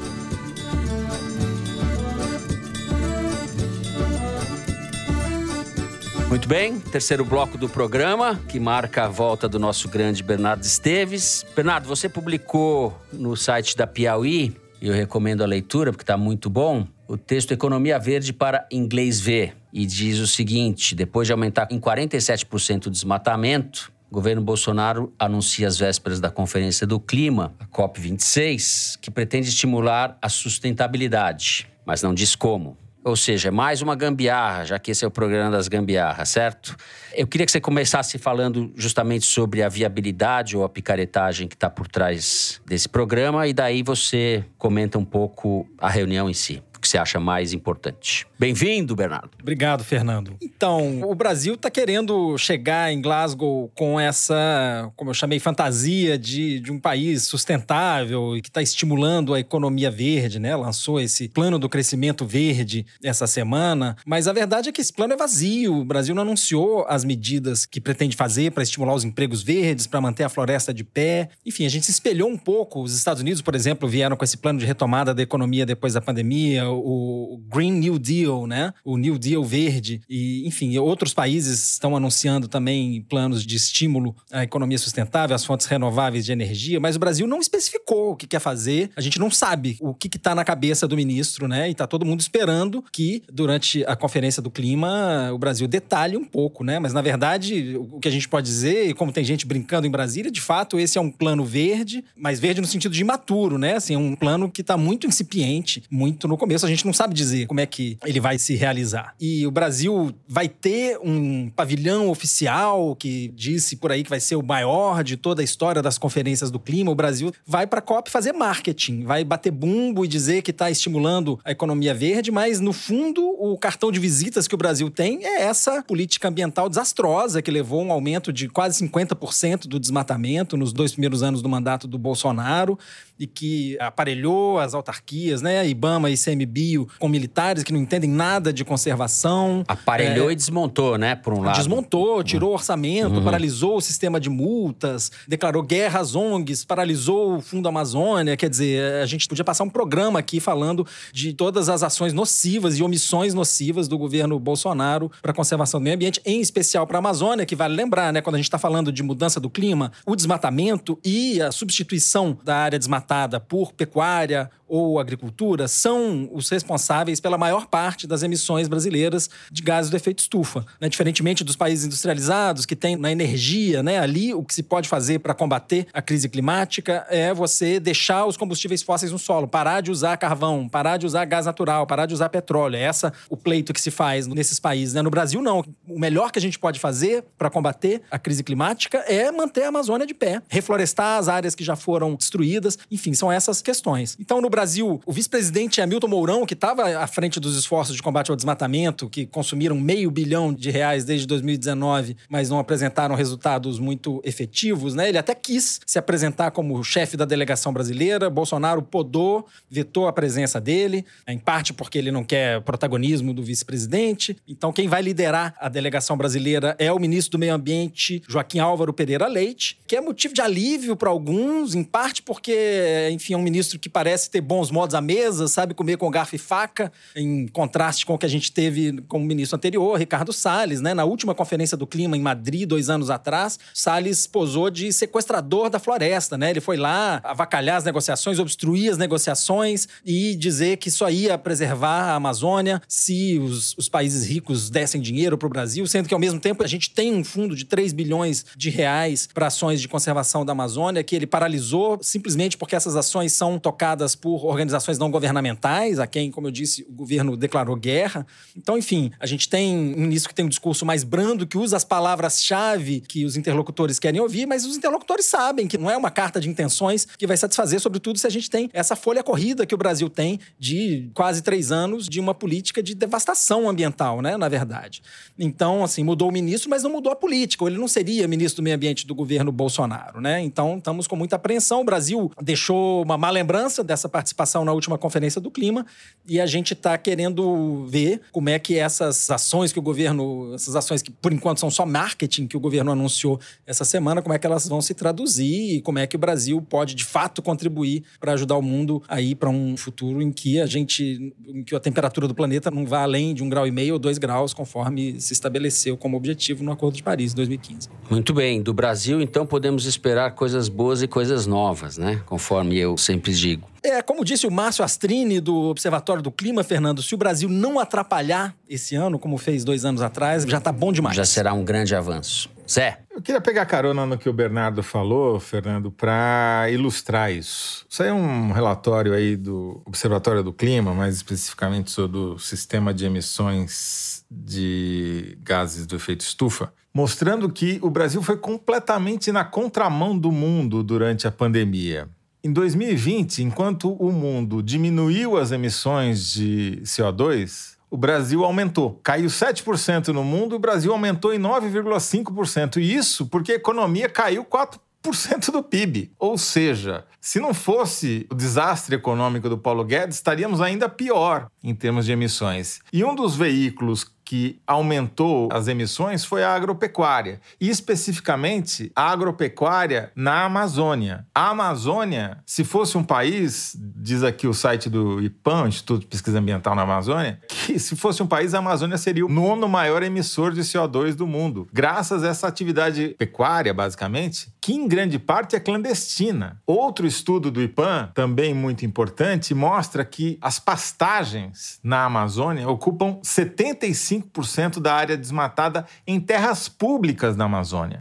Muito bem, terceiro bloco do programa, que marca a volta do nosso grande Bernardo Esteves. Bernardo, você publicou no site da Piauí, e eu recomendo a leitura porque está muito bom, o texto Economia Verde para Inglês Ver. E diz o seguinte: depois de aumentar em 47% o desmatamento, o governo Bolsonaro anuncia às vésperas da Conferência do Clima, a COP26, que pretende estimular a sustentabilidade, mas não diz como. Ou seja, mais uma gambiarra, já que esse é o programa das gambiarras, certo? Eu queria que você começasse falando justamente sobre a viabilidade ou a picaretagem que está por trás desse programa, e daí você comenta um pouco a reunião em si você acha mais importante. Bem-vindo, Bernardo. Obrigado, Fernando. Então, o Brasil está querendo chegar em Glasgow com essa, como eu chamei, fantasia de, de um país sustentável e que está estimulando a economia verde, né? Lançou esse plano do crescimento verde essa semana. Mas a verdade é que esse plano é vazio. O Brasil não anunciou as medidas que pretende fazer para estimular os empregos verdes, para manter a floresta de pé. Enfim, a gente se espelhou um pouco. Os Estados Unidos, por exemplo, vieram com esse plano de retomada da economia depois da pandemia o Green New Deal, né? O New Deal verde. E, enfim, outros países estão anunciando também planos de estímulo à economia sustentável, às fontes renováveis de energia, mas o Brasil não especificou o que quer fazer. A gente não sabe o que está na cabeça do ministro, né? E está todo mundo esperando que, durante a conferência do clima, o Brasil detalhe um pouco, né? Mas, na verdade, o que a gente pode dizer, e como tem gente brincando em Brasília, de fato, esse é um plano verde, mas verde no sentido de imaturo, né? Assim, é um plano que está muito incipiente, muito no começo. A gente não sabe dizer como é que ele vai se realizar. E o Brasil vai ter um pavilhão oficial que disse por aí que vai ser o maior de toda a história das conferências do clima. O Brasil vai para a COP fazer marketing, vai bater bumbo e dizer que está estimulando a economia verde, mas no fundo o cartão de visitas que o Brasil tem é essa política ambiental desastrosa que levou um aumento de quase 50% do desmatamento nos dois primeiros anos do mandato do Bolsonaro e que aparelhou as autarquias, né, IBAMA e ICMBio, com militares que não entendem nada de conservação. Aparelhou é, e desmontou, né, por um lado. Desmontou, tirou uhum. orçamento, uhum. paralisou o sistema de multas, declarou guerra às ONGs, paralisou o Fundo Amazônia. Quer dizer, a gente podia passar um programa aqui falando de todas as ações nocivas e omissões nocivas do governo Bolsonaro para a conservação do meio ambiente, em especial para a Amazônia, que vale lembrar, né, quando a gente está falando de mudança do clima, o desmatamento e a substituição da área desmatada matada por pecuária ou agricultura são os responsáveis pela maior parte das emissões brasileiras de gases do efeito estufa. Né? Diferentemente dos países industrializados, que têm na energia, né? ali o que se pode fazer para combater a crise climática é você deixar os combustíveis fósseis no solo, parar de usar carvão, parar de usar gás natural, parar de usar petróleo. É essa o pleito que se faz nesses países. Né? No Brasil, não. O melhor que a gente pode fazer para combater a crise climática é manter a Amazônia de pé, reflorestar as áreas que já foram destruídas. Enfim, são essas questões. Então, no Brasil, o vice-presidente Hamilton Mourão, que estava à frente dos esforços de combate ao desmatamento, que consumiram meio bilhão de reais desde 2019, mas não apresentaram resultados muito efetivos, né? Ele até quis se apresentar como chefe da delegação brasileira. Bolsonaro podou, vetou a presença dele, em parte porque ele não quer protagonismo do vice-presidente. Então, quem vai liderar a delegação brasileira é o ministro do Meio Ambiente, Joaquim Álvaro Pereira Leite, que é motivo de alívio para alguns, em parte porque, enfim, é um ministro que parece ter bons modos à mesa, sabe comer com garfo e faca, em contraste com o que a gente teve como ministro anterior, Ricardo Salles, né? Na última conferência do clima em Madrid, dois anos atrás, Salles posou de sequestrador da floresta, né? Ele foi lá avacalhar as negociações, obstruir as negociações e dizer que só ia preservar a Amazônia se os, os países ricos dessem dinheiro para o Brasil, sendo que ao mesmo tempo a gente tem um fundo de 3 bilhões de reais para ações de conservação da Amazônia que ele paralisou simplesmente porque essas ações são tocadas por organizações não governamentais, a quem, como eu disse, o governo declarou guerra. Então, enfim, a gente tem um ministro que tem um discurso mais brando, que usa as palavras-chave que os interlocutores querem ouvir, mas os interlocutores sabem que não é uma carta de intenções que vai satisfazer, sobretudo se a gente tem essa folha corrida que o Brasil tem de quase três anos de uma política de devastação ambiental, né, na verdade. Então, assim, mudou o ministro, mas não mudou a política. Ele não seria ministro do meio ambiente do governo Bolsonaro, né? Então, estamos com muita apreensão. O Brasil deixou uma má lembrança dessa participação na última conferência do clima e a gente está querendo ver como é que essas ações que o governo, essas ações que por enquanto são só marketing que o governo anunciou essa semana, como é que elas vão se traduzir e como é que o Brasil pode de fato contribuir para ajudar o mundo a ir para um futuro em que a gente, em que a temperatura do planeta não vá além de um grau e meio ou dois graus, conforme se estabeleceu como objetivo no Acordo de Paris em 2015. Muito bem, do Brasil então podemos esperar coisas boas e coisas novas, né? Conforme eu sempre digo. É, como disse o Márcio Astrini, do Observatório do Clima, Fernando, se o Brasil não atrapalhar esse ano, como fez dois anos atrás, já tá bom demais. Já será um grande avanço. Zé. Eu queria pegar carona no que o Bernardo falou, Fernando, para ilustrar isso. Isso aí é um relatório aí do Observatório do Clima, mais especificamente sobre o sistema de emissões de gases do efeito estufa, mostrando que o Brasil foi completamente na contramão do mundo durante a pandemia. Em 2020, enquanto o mundo diminuiu as emissões de CO2, o Brasil aumentou. Caiu 7% no mundo, o Brasil aumentou em 9,5%. E isso porque a economia caiu 4% do PIB. Ou seja, se não fosse o desastre econômico do Paulo Guedes, estaríamos ainda pior em termos de emissões. E um dos veículos que aumentou as emissões foi a agropecuária, e especificamente a agropecuária na Amazônia. A Amazônia, se fosse um país, diz aqui o site do IPAM, Instituto de Pesquisa Ambiental na Amazônia, que se fosse um país, a Amazônia seria o nono maior emissor de CO2 do mundo, graças a essa atividade pecuária, basicamente, que em grande parte é clandestina. Outro estudo do IPAM, também muito importante, mostra que as pastagens na Amazônia ocupam 75 25% da área desmatada em terras públicas na Amazônia.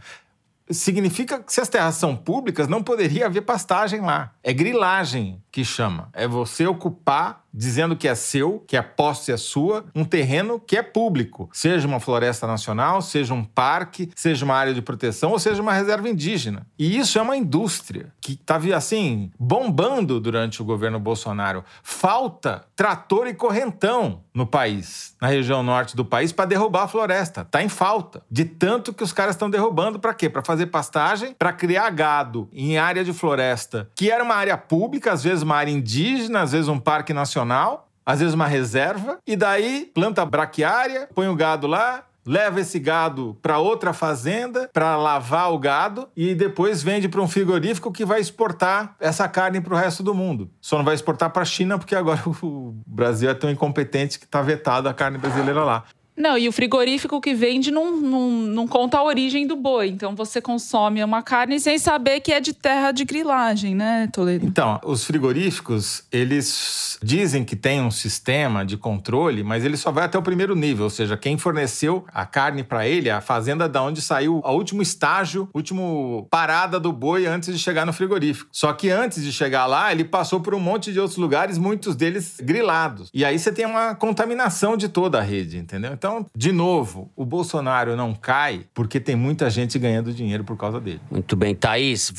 Significa que se as terras são públicas, não poderia haver pastagem lá. É grilagem que chama. É você ocupar dizendo que é seu, que a posse é sua, um terreno que é público, seja uma floresta nacional, seja um parque, seja uma área de proteção ou seja uma reserva indígena. E isso é uma indústria que está assim bombando durante o governo Bolsonaro. Falta trator e correntão no país, na região norte do país para derrubar a floresta. Está em falta. De tanto que os caras estão derrubando para quê? Para fazer pastagem, para criar gado em área de floresta, que era uma área pública, às vezes uma área indígena, às vezes um parque nacional, às vezes uma reserva, e daí planta braquiária, põe o gado lá, leva esse gado para outra fazenda para lavar o gado e depois vende para um frigorífico que vai exportar essa carne para o resto do mundo. Só não vai exportar para a China porque agora o Brasil é tão incompetente que está vetado a carne brasileira lá. Não, e o frigorífico que vende não, não, não, conta a origem do boi. Então você consome uma carne sem saber que é de terra de grilagem, né, Toledo? Então, os frigoríficos, eles dizem que tem um sistema de controle, mas ele só vai até o primeiro nível. Ou seja, quem forneceu a carne para ele, a fazenda da onde saiu o último estágio, último parada do boi antes de chegar no frigorífico. Só que antes de chegar lá, ele passou por um monte de outros lugares, muitos deles grilados. E aí você tem uma contaminação de toda a rede, entendeu? Então, de novo, o Bolsonaro não cai porque tem muita gente ganhando dinheiro por causa dele. Muito bem, Thaís,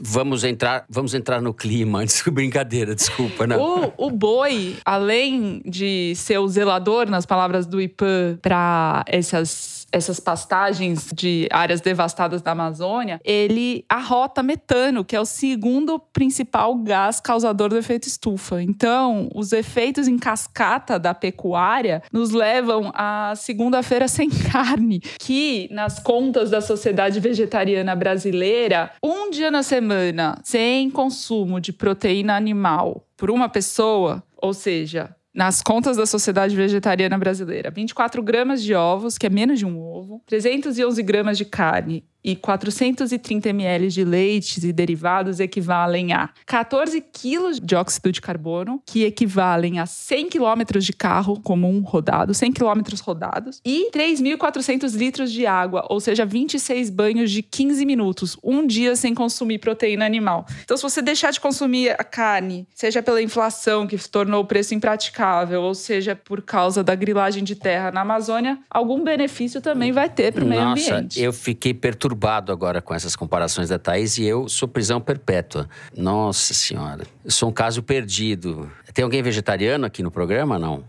vamos entrar, vamos entrar no clima antes brincadeira, desculpa, né? O, o boi, além de ser o zelador, nas palavras do IPAN, para essas essas pastagens de áreas devastadas da Amazônia, ele arrota metano, que é o segundo principal gás causador do efeito estufa. Então, os efeitos em cascata da pecuária nos levam à segunda-feira sem carne, que nas contas da Sociedade Vegetariana Brasileira, um dia na semana sem consumo de proteína animal por uma pessoa, ou seja, nas contas da Sociedade Vegetariana Brasileira, 24 gramas de ovos, que é menos de um ovo, 311 gramas de carne e 430 ml de leites e derivados equivalem a 14 quilos de óxido de carbono, que equivalem a 100 quilômetros de carro comum rodado, 100 quilômetros rodados, e 3.400 litros de água, ou seja, 26 banhos de 15 minutos, um dia sem consumir proteína animal. Então, se você deixar de consumir a carne, seja pela inflação que tornou o preço impraticável, ou seja por causa da grilagem de terra na Amazônia, algum benefício também vai ter para o meio ambiente. Nossa, eu fiquei perturbado perturbado agora com essas comparações da Thaís e eu sou prisão perpétua. Nossa Senhora, eu sou um caso perdido. Tem alguém vegetariano aqui no programa? Não.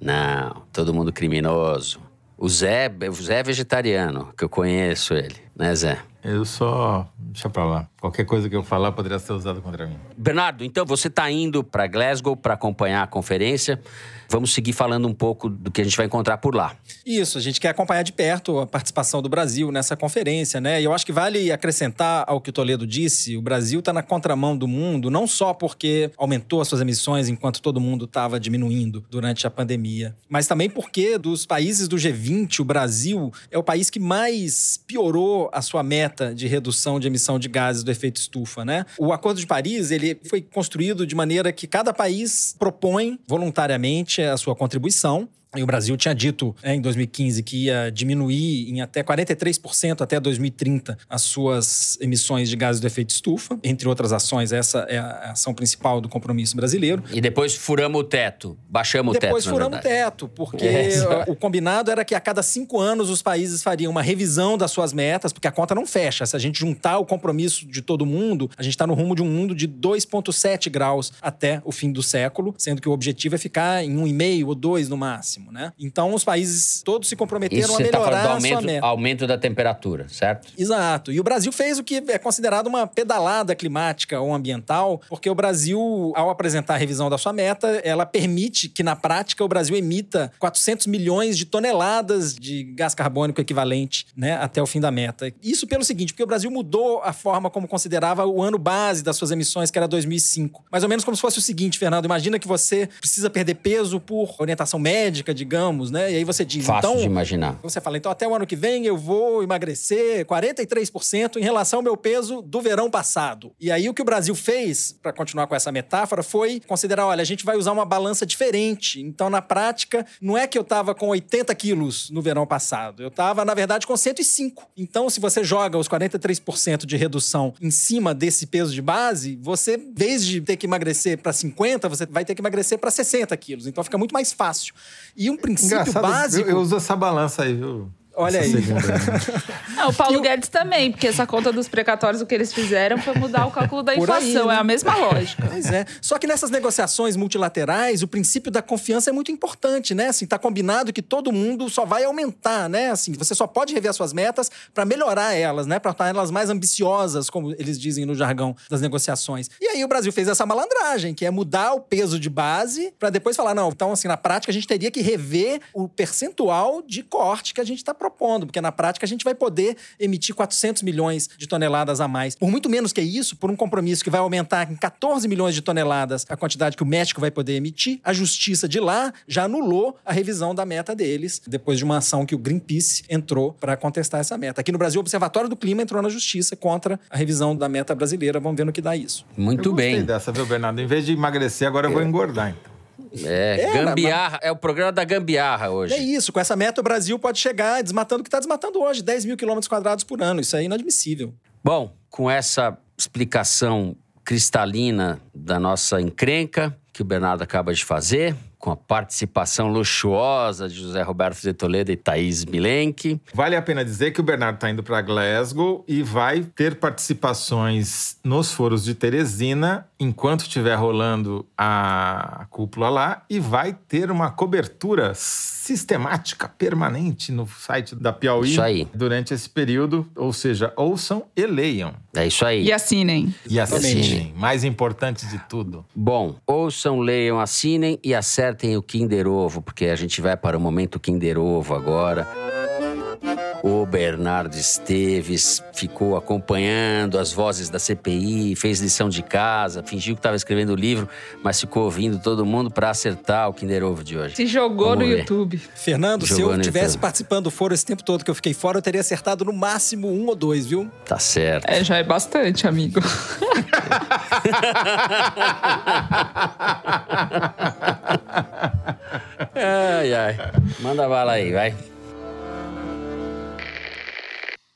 Não, todo mundo criminoso. O Zé, o Zé é vegetariano, que eu conheço ele, né, Zé? Eu só. Deixa pra lá. Qualquer coisa que eu falar poderia ser usada contra mim. Bernardo, então você está indo para Glasgow para acompanhar a conferência. Vamos seguir falando um pouco do que a gente vai encontrar por lá. Isso, a gente quer acompanhar de perto a participação do Brasil nessa conferência, né? E eu acho que vale acrescentar ao que o Toledo disse: o Brasil está na contramão do mundo, não só porque aumentou as suas emissões enquanto todo mundo estava diminuindo durante a pandemia, mas também porque dos países do G20, o Brasil é o país que mais piorou a sua meta de redução de emissão de gases do efeito estufa, né? O Acordo de Paris, ele foi construído de maneira que cada país propõe voluntariamente a sua contribuição e o Brasil tinha dito é, em 2015 que ia diminuir em até 43% até 2030 as suas emissões de gases do efeito estufa. Entre outras ações, essa é a ação principal do compromisso brasileiro. E depois furamos o teto, baixamos o teto. Depois furamos o teto, porque é. o combinado era que a cada cinco anos os países fariam uma revisão das suas metas, porque a conta não fecha. Se a gente juntar o compromisso de todo mundo, a gente está no rumo de um mundo de 2,7 graus até o fim do século, sendo que o objetivo é ficar em 1,5 ou 2 no máximo máximo, né? Então os países todos se comprometeram Isso a melhorar tá do aumento, a sua meta. aumento da temperatura, certo? Exato. E o Brasil fez o que é considerado uma pedalada climática ou ambiental, porque o Brasil, ao apresentar a revisão da sua meta, ela permite que na prática o Brasil emita 400 milhões de toneladas de gás carbônico equivalente, né, até o fim da meta. Isso pelo seguinte, porque o Brasil mudou a forma como considerava o ano base das suas emissões, que era 2005. Mais ou menos como se fosse o seguinte, Fernando, imagina que você precisa perder peso por orientação médica digamos, né? E aí você diz, Fácil então, de imaginar. Você fala, então até o ano que vem eu vou emagrecer 43% em relação ao meu peso do verão passado. E aí o que o Brasil fez, para continuar com essa metáfora, foi considerar, olha, a gente vai usar uma balança diferente. Então, na prática, não é que eu tava com 80 quilos no verão passado. Eu tava, na verdade, com 105. Então, se você joga os 43% de redução em cima desse peso de base, você, em vez de ter que emagrecer para 50, você vai ter que emagrecer para 60 quilos. Então, fica muito mais fácil. E um princípio Engraçado, básico. Eu, eu uso essa balança aí, viu? Olha aí. Não, o Paulo Guedes também, porque essa conta dos precatórios, o que eles fizeram foi mudar o cálculo da inflação. Aí, né? É a mesma lógica. Pois é. Só que nessas negociações multilaterais, o princípio da confiança é muito importante, né? Assim, tá combinado que todo mundo só vai aumentar, né? Assim, você só pode rever as suas metas para melhorar elas, né? Para tornar elas mais ambiciosas, como eles dizem no jargão das negociações. E aí o Brasil fez essa malandragem, que é mudar o peso de base para depois falar, não, então assim, na prática a gente teria que rever o percentual de corte que a gente está propondo, porque na prática a gente vai poder emitir 400 milhões de toneladas a mais. Por muito menos que isso, por um compromisso que vai aumentar em 14 milhões de toneladas a quantidade que o México vai poder emitir, a justiça de lá já anulou a revisão da meta deles, depois de uma ação que o Greenpeace entrou para contestar essa meta. Aqui no Brasil, o Observatório do Clima entrou na justiça contra a revisão da meta brasileira. Vamos ver no que dá isso. Muito eu bem. dessa, viu, Bernardo? Em vez de emagrecer, agora eu vou engordar, então. É, é gambiarra, é o programa da gambiarra hoje. É isso, com essa meta o Brasil pode chegar desmatando o que está desmatando hoje, 10 mil quilômetros quadrados por ano. Isso é inadmissível. Bom, com essa explicação cristalina da nossa encrenca, que o Bernardo acaba de fazer, com a participação luxuosa de José Roberto de Toledo e Thaís Milenque. Vale a pena dizer que o Bernardo está indo para Glasgow e vai ter participações nos foros de Teresina enquanto estiver rolando a cúpula lá e vai ter uma cobertura sistemática, permanente no site da Piauí durante esse período. Ou seja, ouçam e leiam. É isso aí. E assinem. E assinem. Mais importante de tudo. Bom, ouçam, leiam, assinem e acertem o Kinder Ovo, porque a gente vai para o momento Kinder Ovo agora. O Bernardo Esteves ficou acompanhando as vozes da CPI, fez lição de casa, fingiu que estava escrevendo o livro, mas ficou ouvindo todo mundo para acertar o Kinder Ovo de hoje. Se jogou Vamos no ver. YouTube. Fernando, Jogou se eu tivesse YouTube. participando do foro esse tempo todo que eu fiquei fora, eu teria acertado no máximo um ou dois, viu? Tá certo. É, já é bastante, amigo. Ai, ai. Manda bala aí, vai.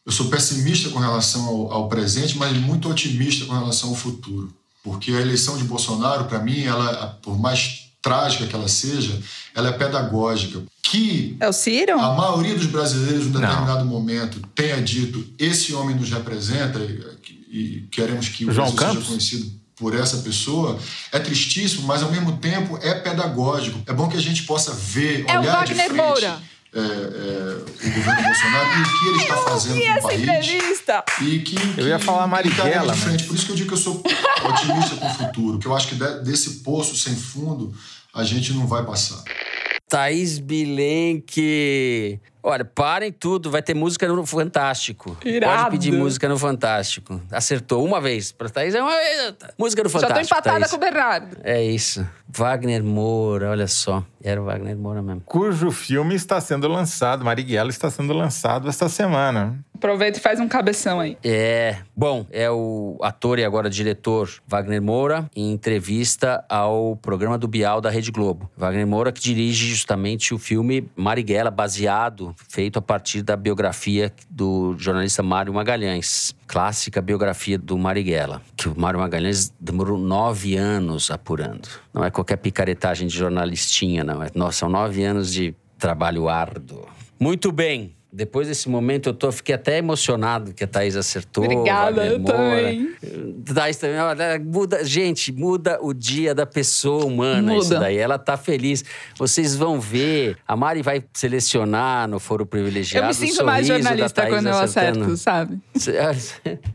Eu sou pessimista com relação ao, ao presente, mas muito otimista com relação ao futuro. Porque a eleição de Bolsonaro, para mim, ela, por mais trágica que ela seja, ela é pedagógica. Que É o Ciro? a maioria dos brasileiros, em um determinado momento, tenha dito esse homem nos representa e, e queremos que o João Brasil seja Campos? conhecido por essa pessoa, é tristíssimo, mas ao mesmo tempo é pedagógico. É bom que a gente possa ver, É o olhar de Wagner frente Moura. É, é, o governo Bolsonaro e o que ele está fazendo com o país. Entrevista. E que, que eu ia falar Marighella, mas... Por isso que eu digo que eu sou otimista com o futuro, que eu acho que desse poço sem fundo a gente não vai passar. Thaís Bilenque. Olha, parem tudo, vai ter música no Fantástico. Irado. Pode pedir música no Fantástico. Acertou uma vez. Pra Thaís é uma vez. Música no Fantástico. Já tô empatada Thaís. com o Bernardo. É isso. Wagner Moura, olha só. Era o Wagner Moura mesmo. Cujo filme está sendo lançado, Marighella está sendo lançado esta semana. Aproveita e faz um cabeção aí. É. Bom, é o ator e agora diretor Wagner Moura em entrevista ao programa do Bial da Rede Globo. Wagner Moura que dirige justamente o filme Marighella, baseado, feito a partir da biografia do jornalista Mário Magalhães. Clássica biografia do Marighella, que o Mário Magalhães demorou nove anos apurando. Não é qualquer picaretagem de jornalistinha, não. É, nossa, são nove anos de trabalho árduo. Muito bem. Depois desse momento, eu tô, fiquei até emocionado que a Thaís acertou. Obrigada, eu também. Thaís também, olha, muda, gente, muda o dia da pessoa humana muda. isso daí. Ela tá feliz. Vocês vão ver, a Mari vai selecionar no foro privilegiado. Eu me sinto mais jornalista quando eu acertando. acerto, sabe?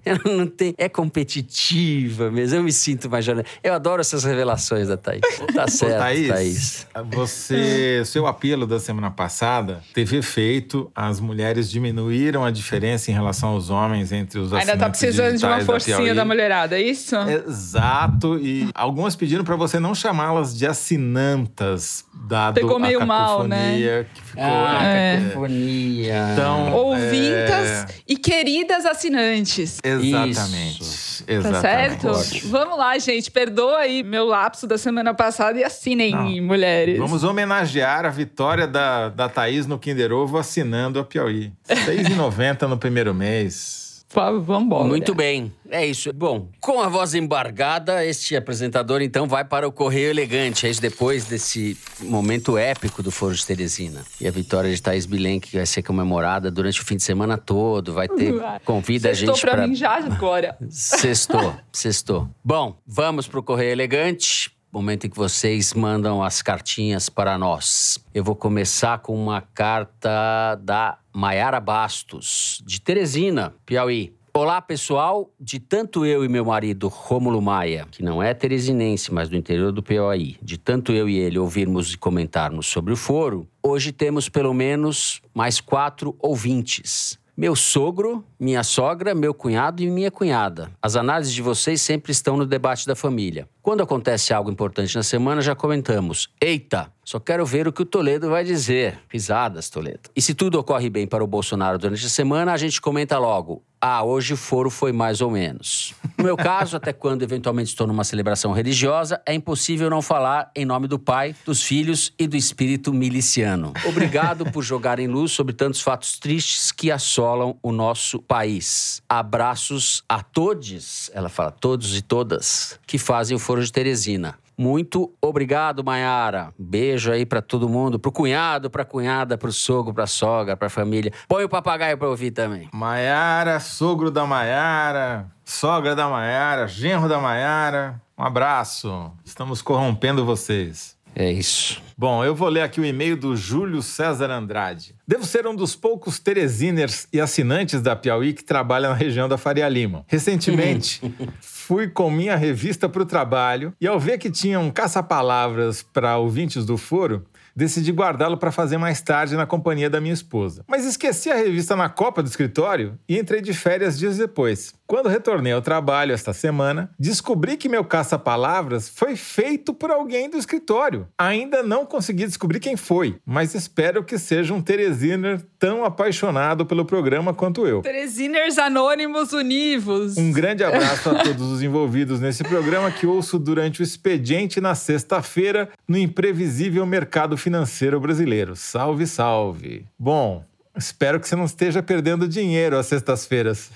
Ela não tem, é competitiva mesmo. Eu me sinto mais jornalista. Eu adoro essas revelações da Thaís. Tá certo, Ô, Thaís, Thaís. Você, seu apelo da semana passada teve efeito as mulheres diminuíram a diferença em relação aos homens entre os Ainda tá precisando de uma forcinha da, da, mulherada, é isso? Exato. E algumas pediram para você não chamá-las de assinantas, dado Pegou meio a mal, né? Que ficou, ah, é. cacofonia. Então, Ouvintas é... e queridas assinantes. Exatamente. Isso. Exatamente. Tá certo? Ótimo. Vamos lá, gente. Perdoa aí meu lapso da semana passada e assinem, não. mulheres. Vamos homenagear a vitória da, da Thaís no Kinder Ovo assinando a Piauí. R$ 6,90 no primeiro mês. Vamos embora. Muito bem. É isso. Bom, com a voz embargada, este apresentador então vai para o Correio Elegante. É isso depois desse momento épico do Foro de Teresina. E a vitória de Thaís Bilenque vai ser comemorada durante o fim de semana todo. Vai ter. Convida Sextou a gente para. Pra... mim já agora. Sextou, sextou. Bom, vamos para o Correio Elegante momento em que vocês mandam as cartinhas para nós. Eu vou começar com uma carta da Maiara Bastos, de Teresina, Piauí. Olá, pessoal. De tanto eu e meu marido Rômulo Maia, que não é teresinense, mas do interior do Piauí, de tanto eu e ele ouvirmos e comentarmos sobre o foro, hoje temos pelo menos mais quatro ouvintes meu sogro, minha sogra, meu cunhado e minha cunhada. As análises de vocês sempre estão no debate da família. Quando acontece algo importante na semana, já comentamos. Eita, só quero ver o que o Toledo vai dizer. Risadas, Toledo. E se tudo ocorre bem para o Bolsonaro durante a semana, a gente comenta logo. Ah, hoje o foro foi mais ou menos. No meu caso, até quando eventualmente estou numa celebração religiosa, é impossível não falar em nome do Pai, dos Filhos e do Espírito miliciano. Obrigado por jogar em luz sobre tantos fatos tristes que assolam o nosso país. Abraços a todos, ela fala todos e todas, que fazem o foro de Teresina. Muito obrigado, Maiara. Beijo aí para todo mundo, pro cunhado, pra cunhada, pro sogro, pra sogra, pra família. Põe o papagaio pra ouvir também. Maiara, sogro da Maiara, sogra da Maiara, genro da Maiara. Um abraço. Estamos corrompendo vocês. É isso. Bom, eu vou ler aqui o e-mail do Júlio César Andrade. Devo ser um dos poucos teresiners e assinantes da Piauí que trabalha na região da Faria Lima. Recentemente, fui com minha revista para o trabalho e ao ver que tinha um caça-palavras para ouvintes do foro, decidi guardá-lo para fazer mais tarde na companhia da minha esposa. Mas esqueci a revista na copa do escritório e entrei de férias dias depois. Quando retornei ao trabalho esta semana, descobri que meu caça-palavras foi feito por alguém do escritório. Ainda não consegui descobrir quem foi, mas espero que seja um Teresiner tão apaixonado pelo programa quanto eu. Teresiners Anônimos Univos. Um grande abraço a todos os envolvidos nesse programa que ouço durante o expediente na sexta-feira no imprevisível mercado financeiro brasileiro. Salve, salve. Bom, Espero que você não esteja perdendo dinheiro às sextas-feiras.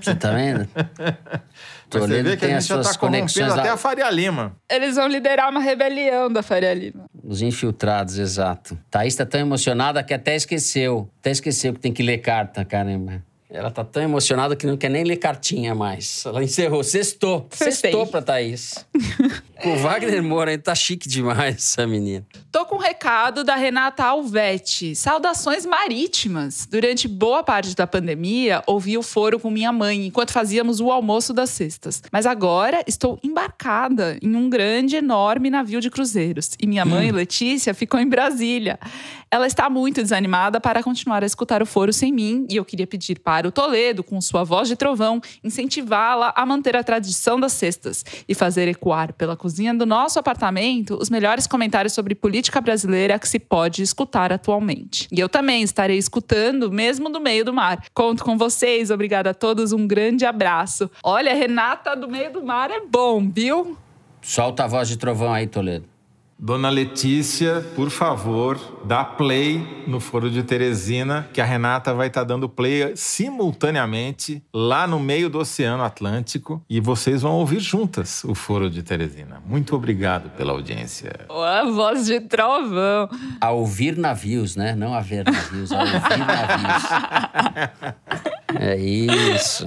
Você tá vendo? Você vê que a gente já tá corrompendo até a Faria Lima. Eles vão liderar uma rebelião da Faria Lima. Os infiltrados, exato. Thaís tá tão emocionada que até esqueceu. Até esqueceu que tem que ler carta, caramba. Ela tá tão emocionada que não quer nem ler cartinha mais. Ela encerrou. Sextou. Sextou pra Thaís. o Wagner Moura tá chique demais, essa menina. Com o recado da Renata Alvetti. Saudações marítimas. Durante boa parte da pandemia, ouvi o foro com minha mãe enquanto fazíamos o almoço das sextas. Mas agora estou embarcada em um grande, enorme navio de cruzeiros. E minha mãe, hum. Letícia, ficou em Brasília. Ela está muito desanimada para continuar a escutar o foro sem mim e eu queria pedir para o Toledo, com sua voz de trovão, incentivá-la a manter a tradição das sextas e fazer ecoar pela cozinha do nosso apartamento os melhores comentários sobre política brasileira que se pode escutar atualmente. E eu também estarei escutando, mesmo no meio do mar. Conto com vocês, obrigada a todos, um grande abraço. Olha, Renata do meio do mar é bom, viu? Solta a voz de trovão aí, Toledo. Dona Letícia, por favor, dá play no Foro de Teresina, que a Renata vai estar tá dando play simultaneamente lá no meio do Oceano Atlântico e vocês vão ouvir juntas o Foro de Teresina. Muito obrigado pela audiência. A voz de trovão. A ouvir navios, né? Não a ver navios, a ouvir navios. é isso.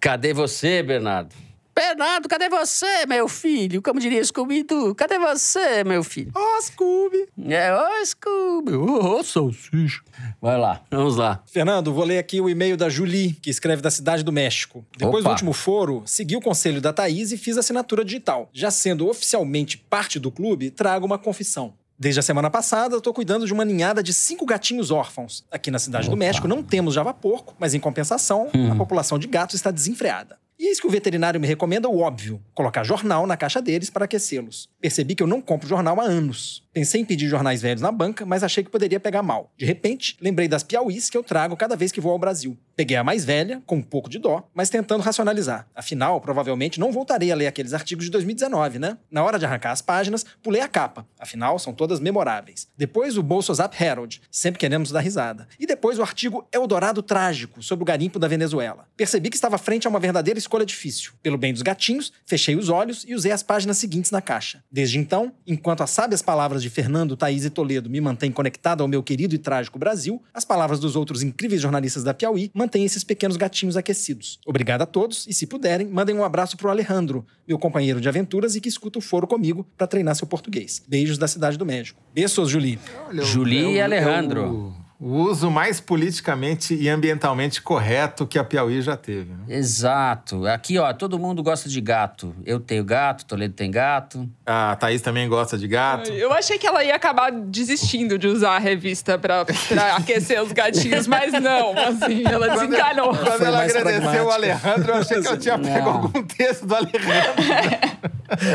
Cadê você, Bernardo? Bernardo, cadê você, meu filho? Como diria Scooby-Doo, cadê você, meu filho? Ó, oh, Scooby. É, ó, oh, Scooby. Ô, oh, salsicha. Vai lá, vamos lá. Fernando, vou ler aqui o e-mail da Julie, que escreve da Cidade do México. Depois Opa. do último foro, segui o conselho da Thaís e fiz assinatura digital. Já sendo oficialmente parte do clube, trago uma confissão. Desde a semana passada, estou cuidando de uma ninhada de cinco gatinhos órfãos. Aqui na Cidade Opa. do México não temos java porco, mas em compensação, hum. a população de gatos está desenfreada. Que o veterinário me recomenda o óbvio: colocar jornal na caixa deles para aquecê-los. Percebi que eu não compro jornal há anos. Pensei em pedir jornais velhos na banca, mas achei que poderia pegar mal. De repente, lembrei das piauís que eu trago cada vez que vou ao Brasil. Peguei a mais velha, com um pouco de dó, mas tentando racionalizar. Afinal, provavelmente não voltarei a ler aqueles artigos de 2019, né? Na hora de arrancar as páginas, pulei a capa. Afinal, são todas memoráveis. Depois o Bolso Zap Herald, sempre queremos dar risada. E depois o artigo Eldorado Trágico, sobre o garimpo da Venezuela. Percebi que estava frente a uma verdadeira escolha difícil. Pelo bem dos gatinhos, fechei os olhos e usei as páginas seguintes na caixa. Desde então, enquanto as sábias palavras de Fernando, Thaís e Toledo me mantêm conectado ao meu querido e trágico Brasil, as palavras dos outros incríveis jornalistas da Piauí mantêm esses pequenos gatinhos aquecidos. Obrigado a todos e, se puderem, mandem um abraço pro Alejandro, meu companheiro de aventuras e que escuta o foro comigo para treinar seu português. Beijos da Cidade do México. Beijos, Julie. Julie e Alejandro. O uso mais politicamente e ambientalmente correto que a Piauí já teve. Né? Exato. Aqui, ó, todo mundo gosta de gato. Eu tenho gato, Toledo tem gato. A Thaís também gosta de gato. Eu achei que ela ia acabar desistindo de usar a revista pra, pra aquecer os gatinhos, mas não, assim, ela desencanou. Quando, quando ela agradeceu o Alejandro, eu achei que eu tinha pego não. algum texto do Alejandro.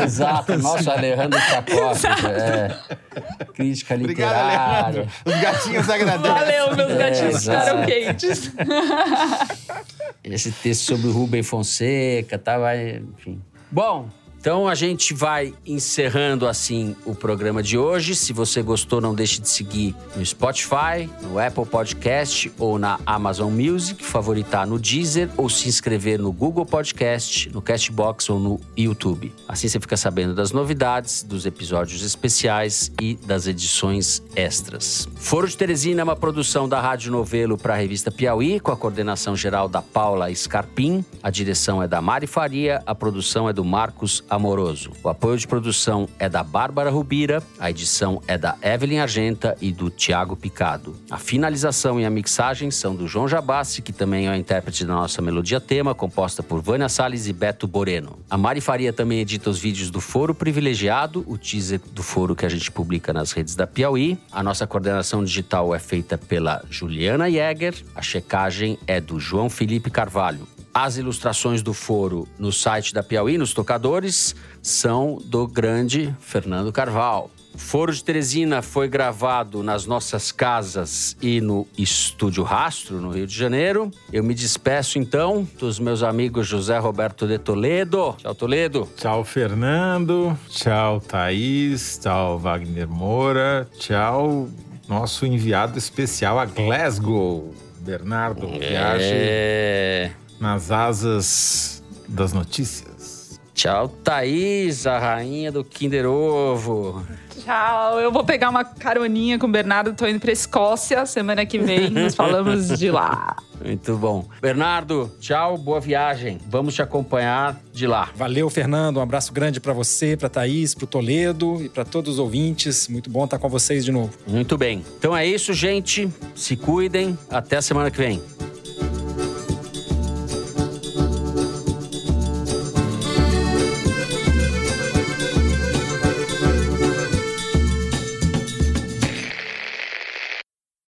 Exato, nosso Alejandro Chakosky. É. Crítica literária. Obrigado, Os gatinhos agradecem. Valeu, meus gatinhos ficaram quentes. Esse texto sobre o Rubem Fonseca, tá? Vai, enfim. Bom, então a gente vai encerrando assim o programa de hoje. Se você gostou, não deixe de seguir no Spotify, no Apple Podcast ou na Amazon Music, favoritar no Deezer ou se inscrever no Google Podcast, no Castbox ou no YouTube. Assim você fica sabendo das novidades, dos episódios especiais e das edições extras. Foro de Teresina é uma produção da Rádio Novelo para a revista Piauí, com a coordenação geral da Paula Scarpim. A direção é da Mari Faria, a produção é do Marcos Amoroso. O apoio de produção é da Bárbara Rubira, a edição é da Evelyn Argenta e do Tiago Picado. A finalização e a mixagem são do João Jabassi, que também é o intérprete da nossa melodia tema, composta por Vânia Salles e Beto Boreno. A Mari Faria também edita os vídeos do Foro Privilegiado, o teaser do foro que a gente publica nas redes da Piauí. A nossa coordenação digital é feita pela Juliana Jäger, a checagem é do João Felipe Carvalho. As ilustrações do foro no site da Piauí, nos tocadores, são do grande Fernando Carvalho. O Foro de Teresina foi gravado nas nossas casas e no Estúdio Rastro, no Rio de Janeiro. Eu me despeço então dos meus amigos José Roberto de Toledo. Tchau, Toledo. Tchau, Fernando. Tchau, Thaís. Tchau, Wagner Moura. Tchau, nosso enviado especial a Glasgow, Bernardo é... Viagem nas asas das notícias. Tchau, Thaís, a rainha do Kinder Ovo. Tchau. Eu vou pegar uma caroninha com o Bernardo. Tô indo pra Escócia. Semana que vem nos falamos de lá. Muito bom. Bernardo, tchau, boa viagem. Vamos te acompanhar de lá. Valeu, Fernando. Um abraço grande para você, para Thaís, para o Toledo e para todos os ouvintes. Muito bom estar com vocês de novo. Muito bem. Então é isso, gente. Se cuidem. Até a semana que vem.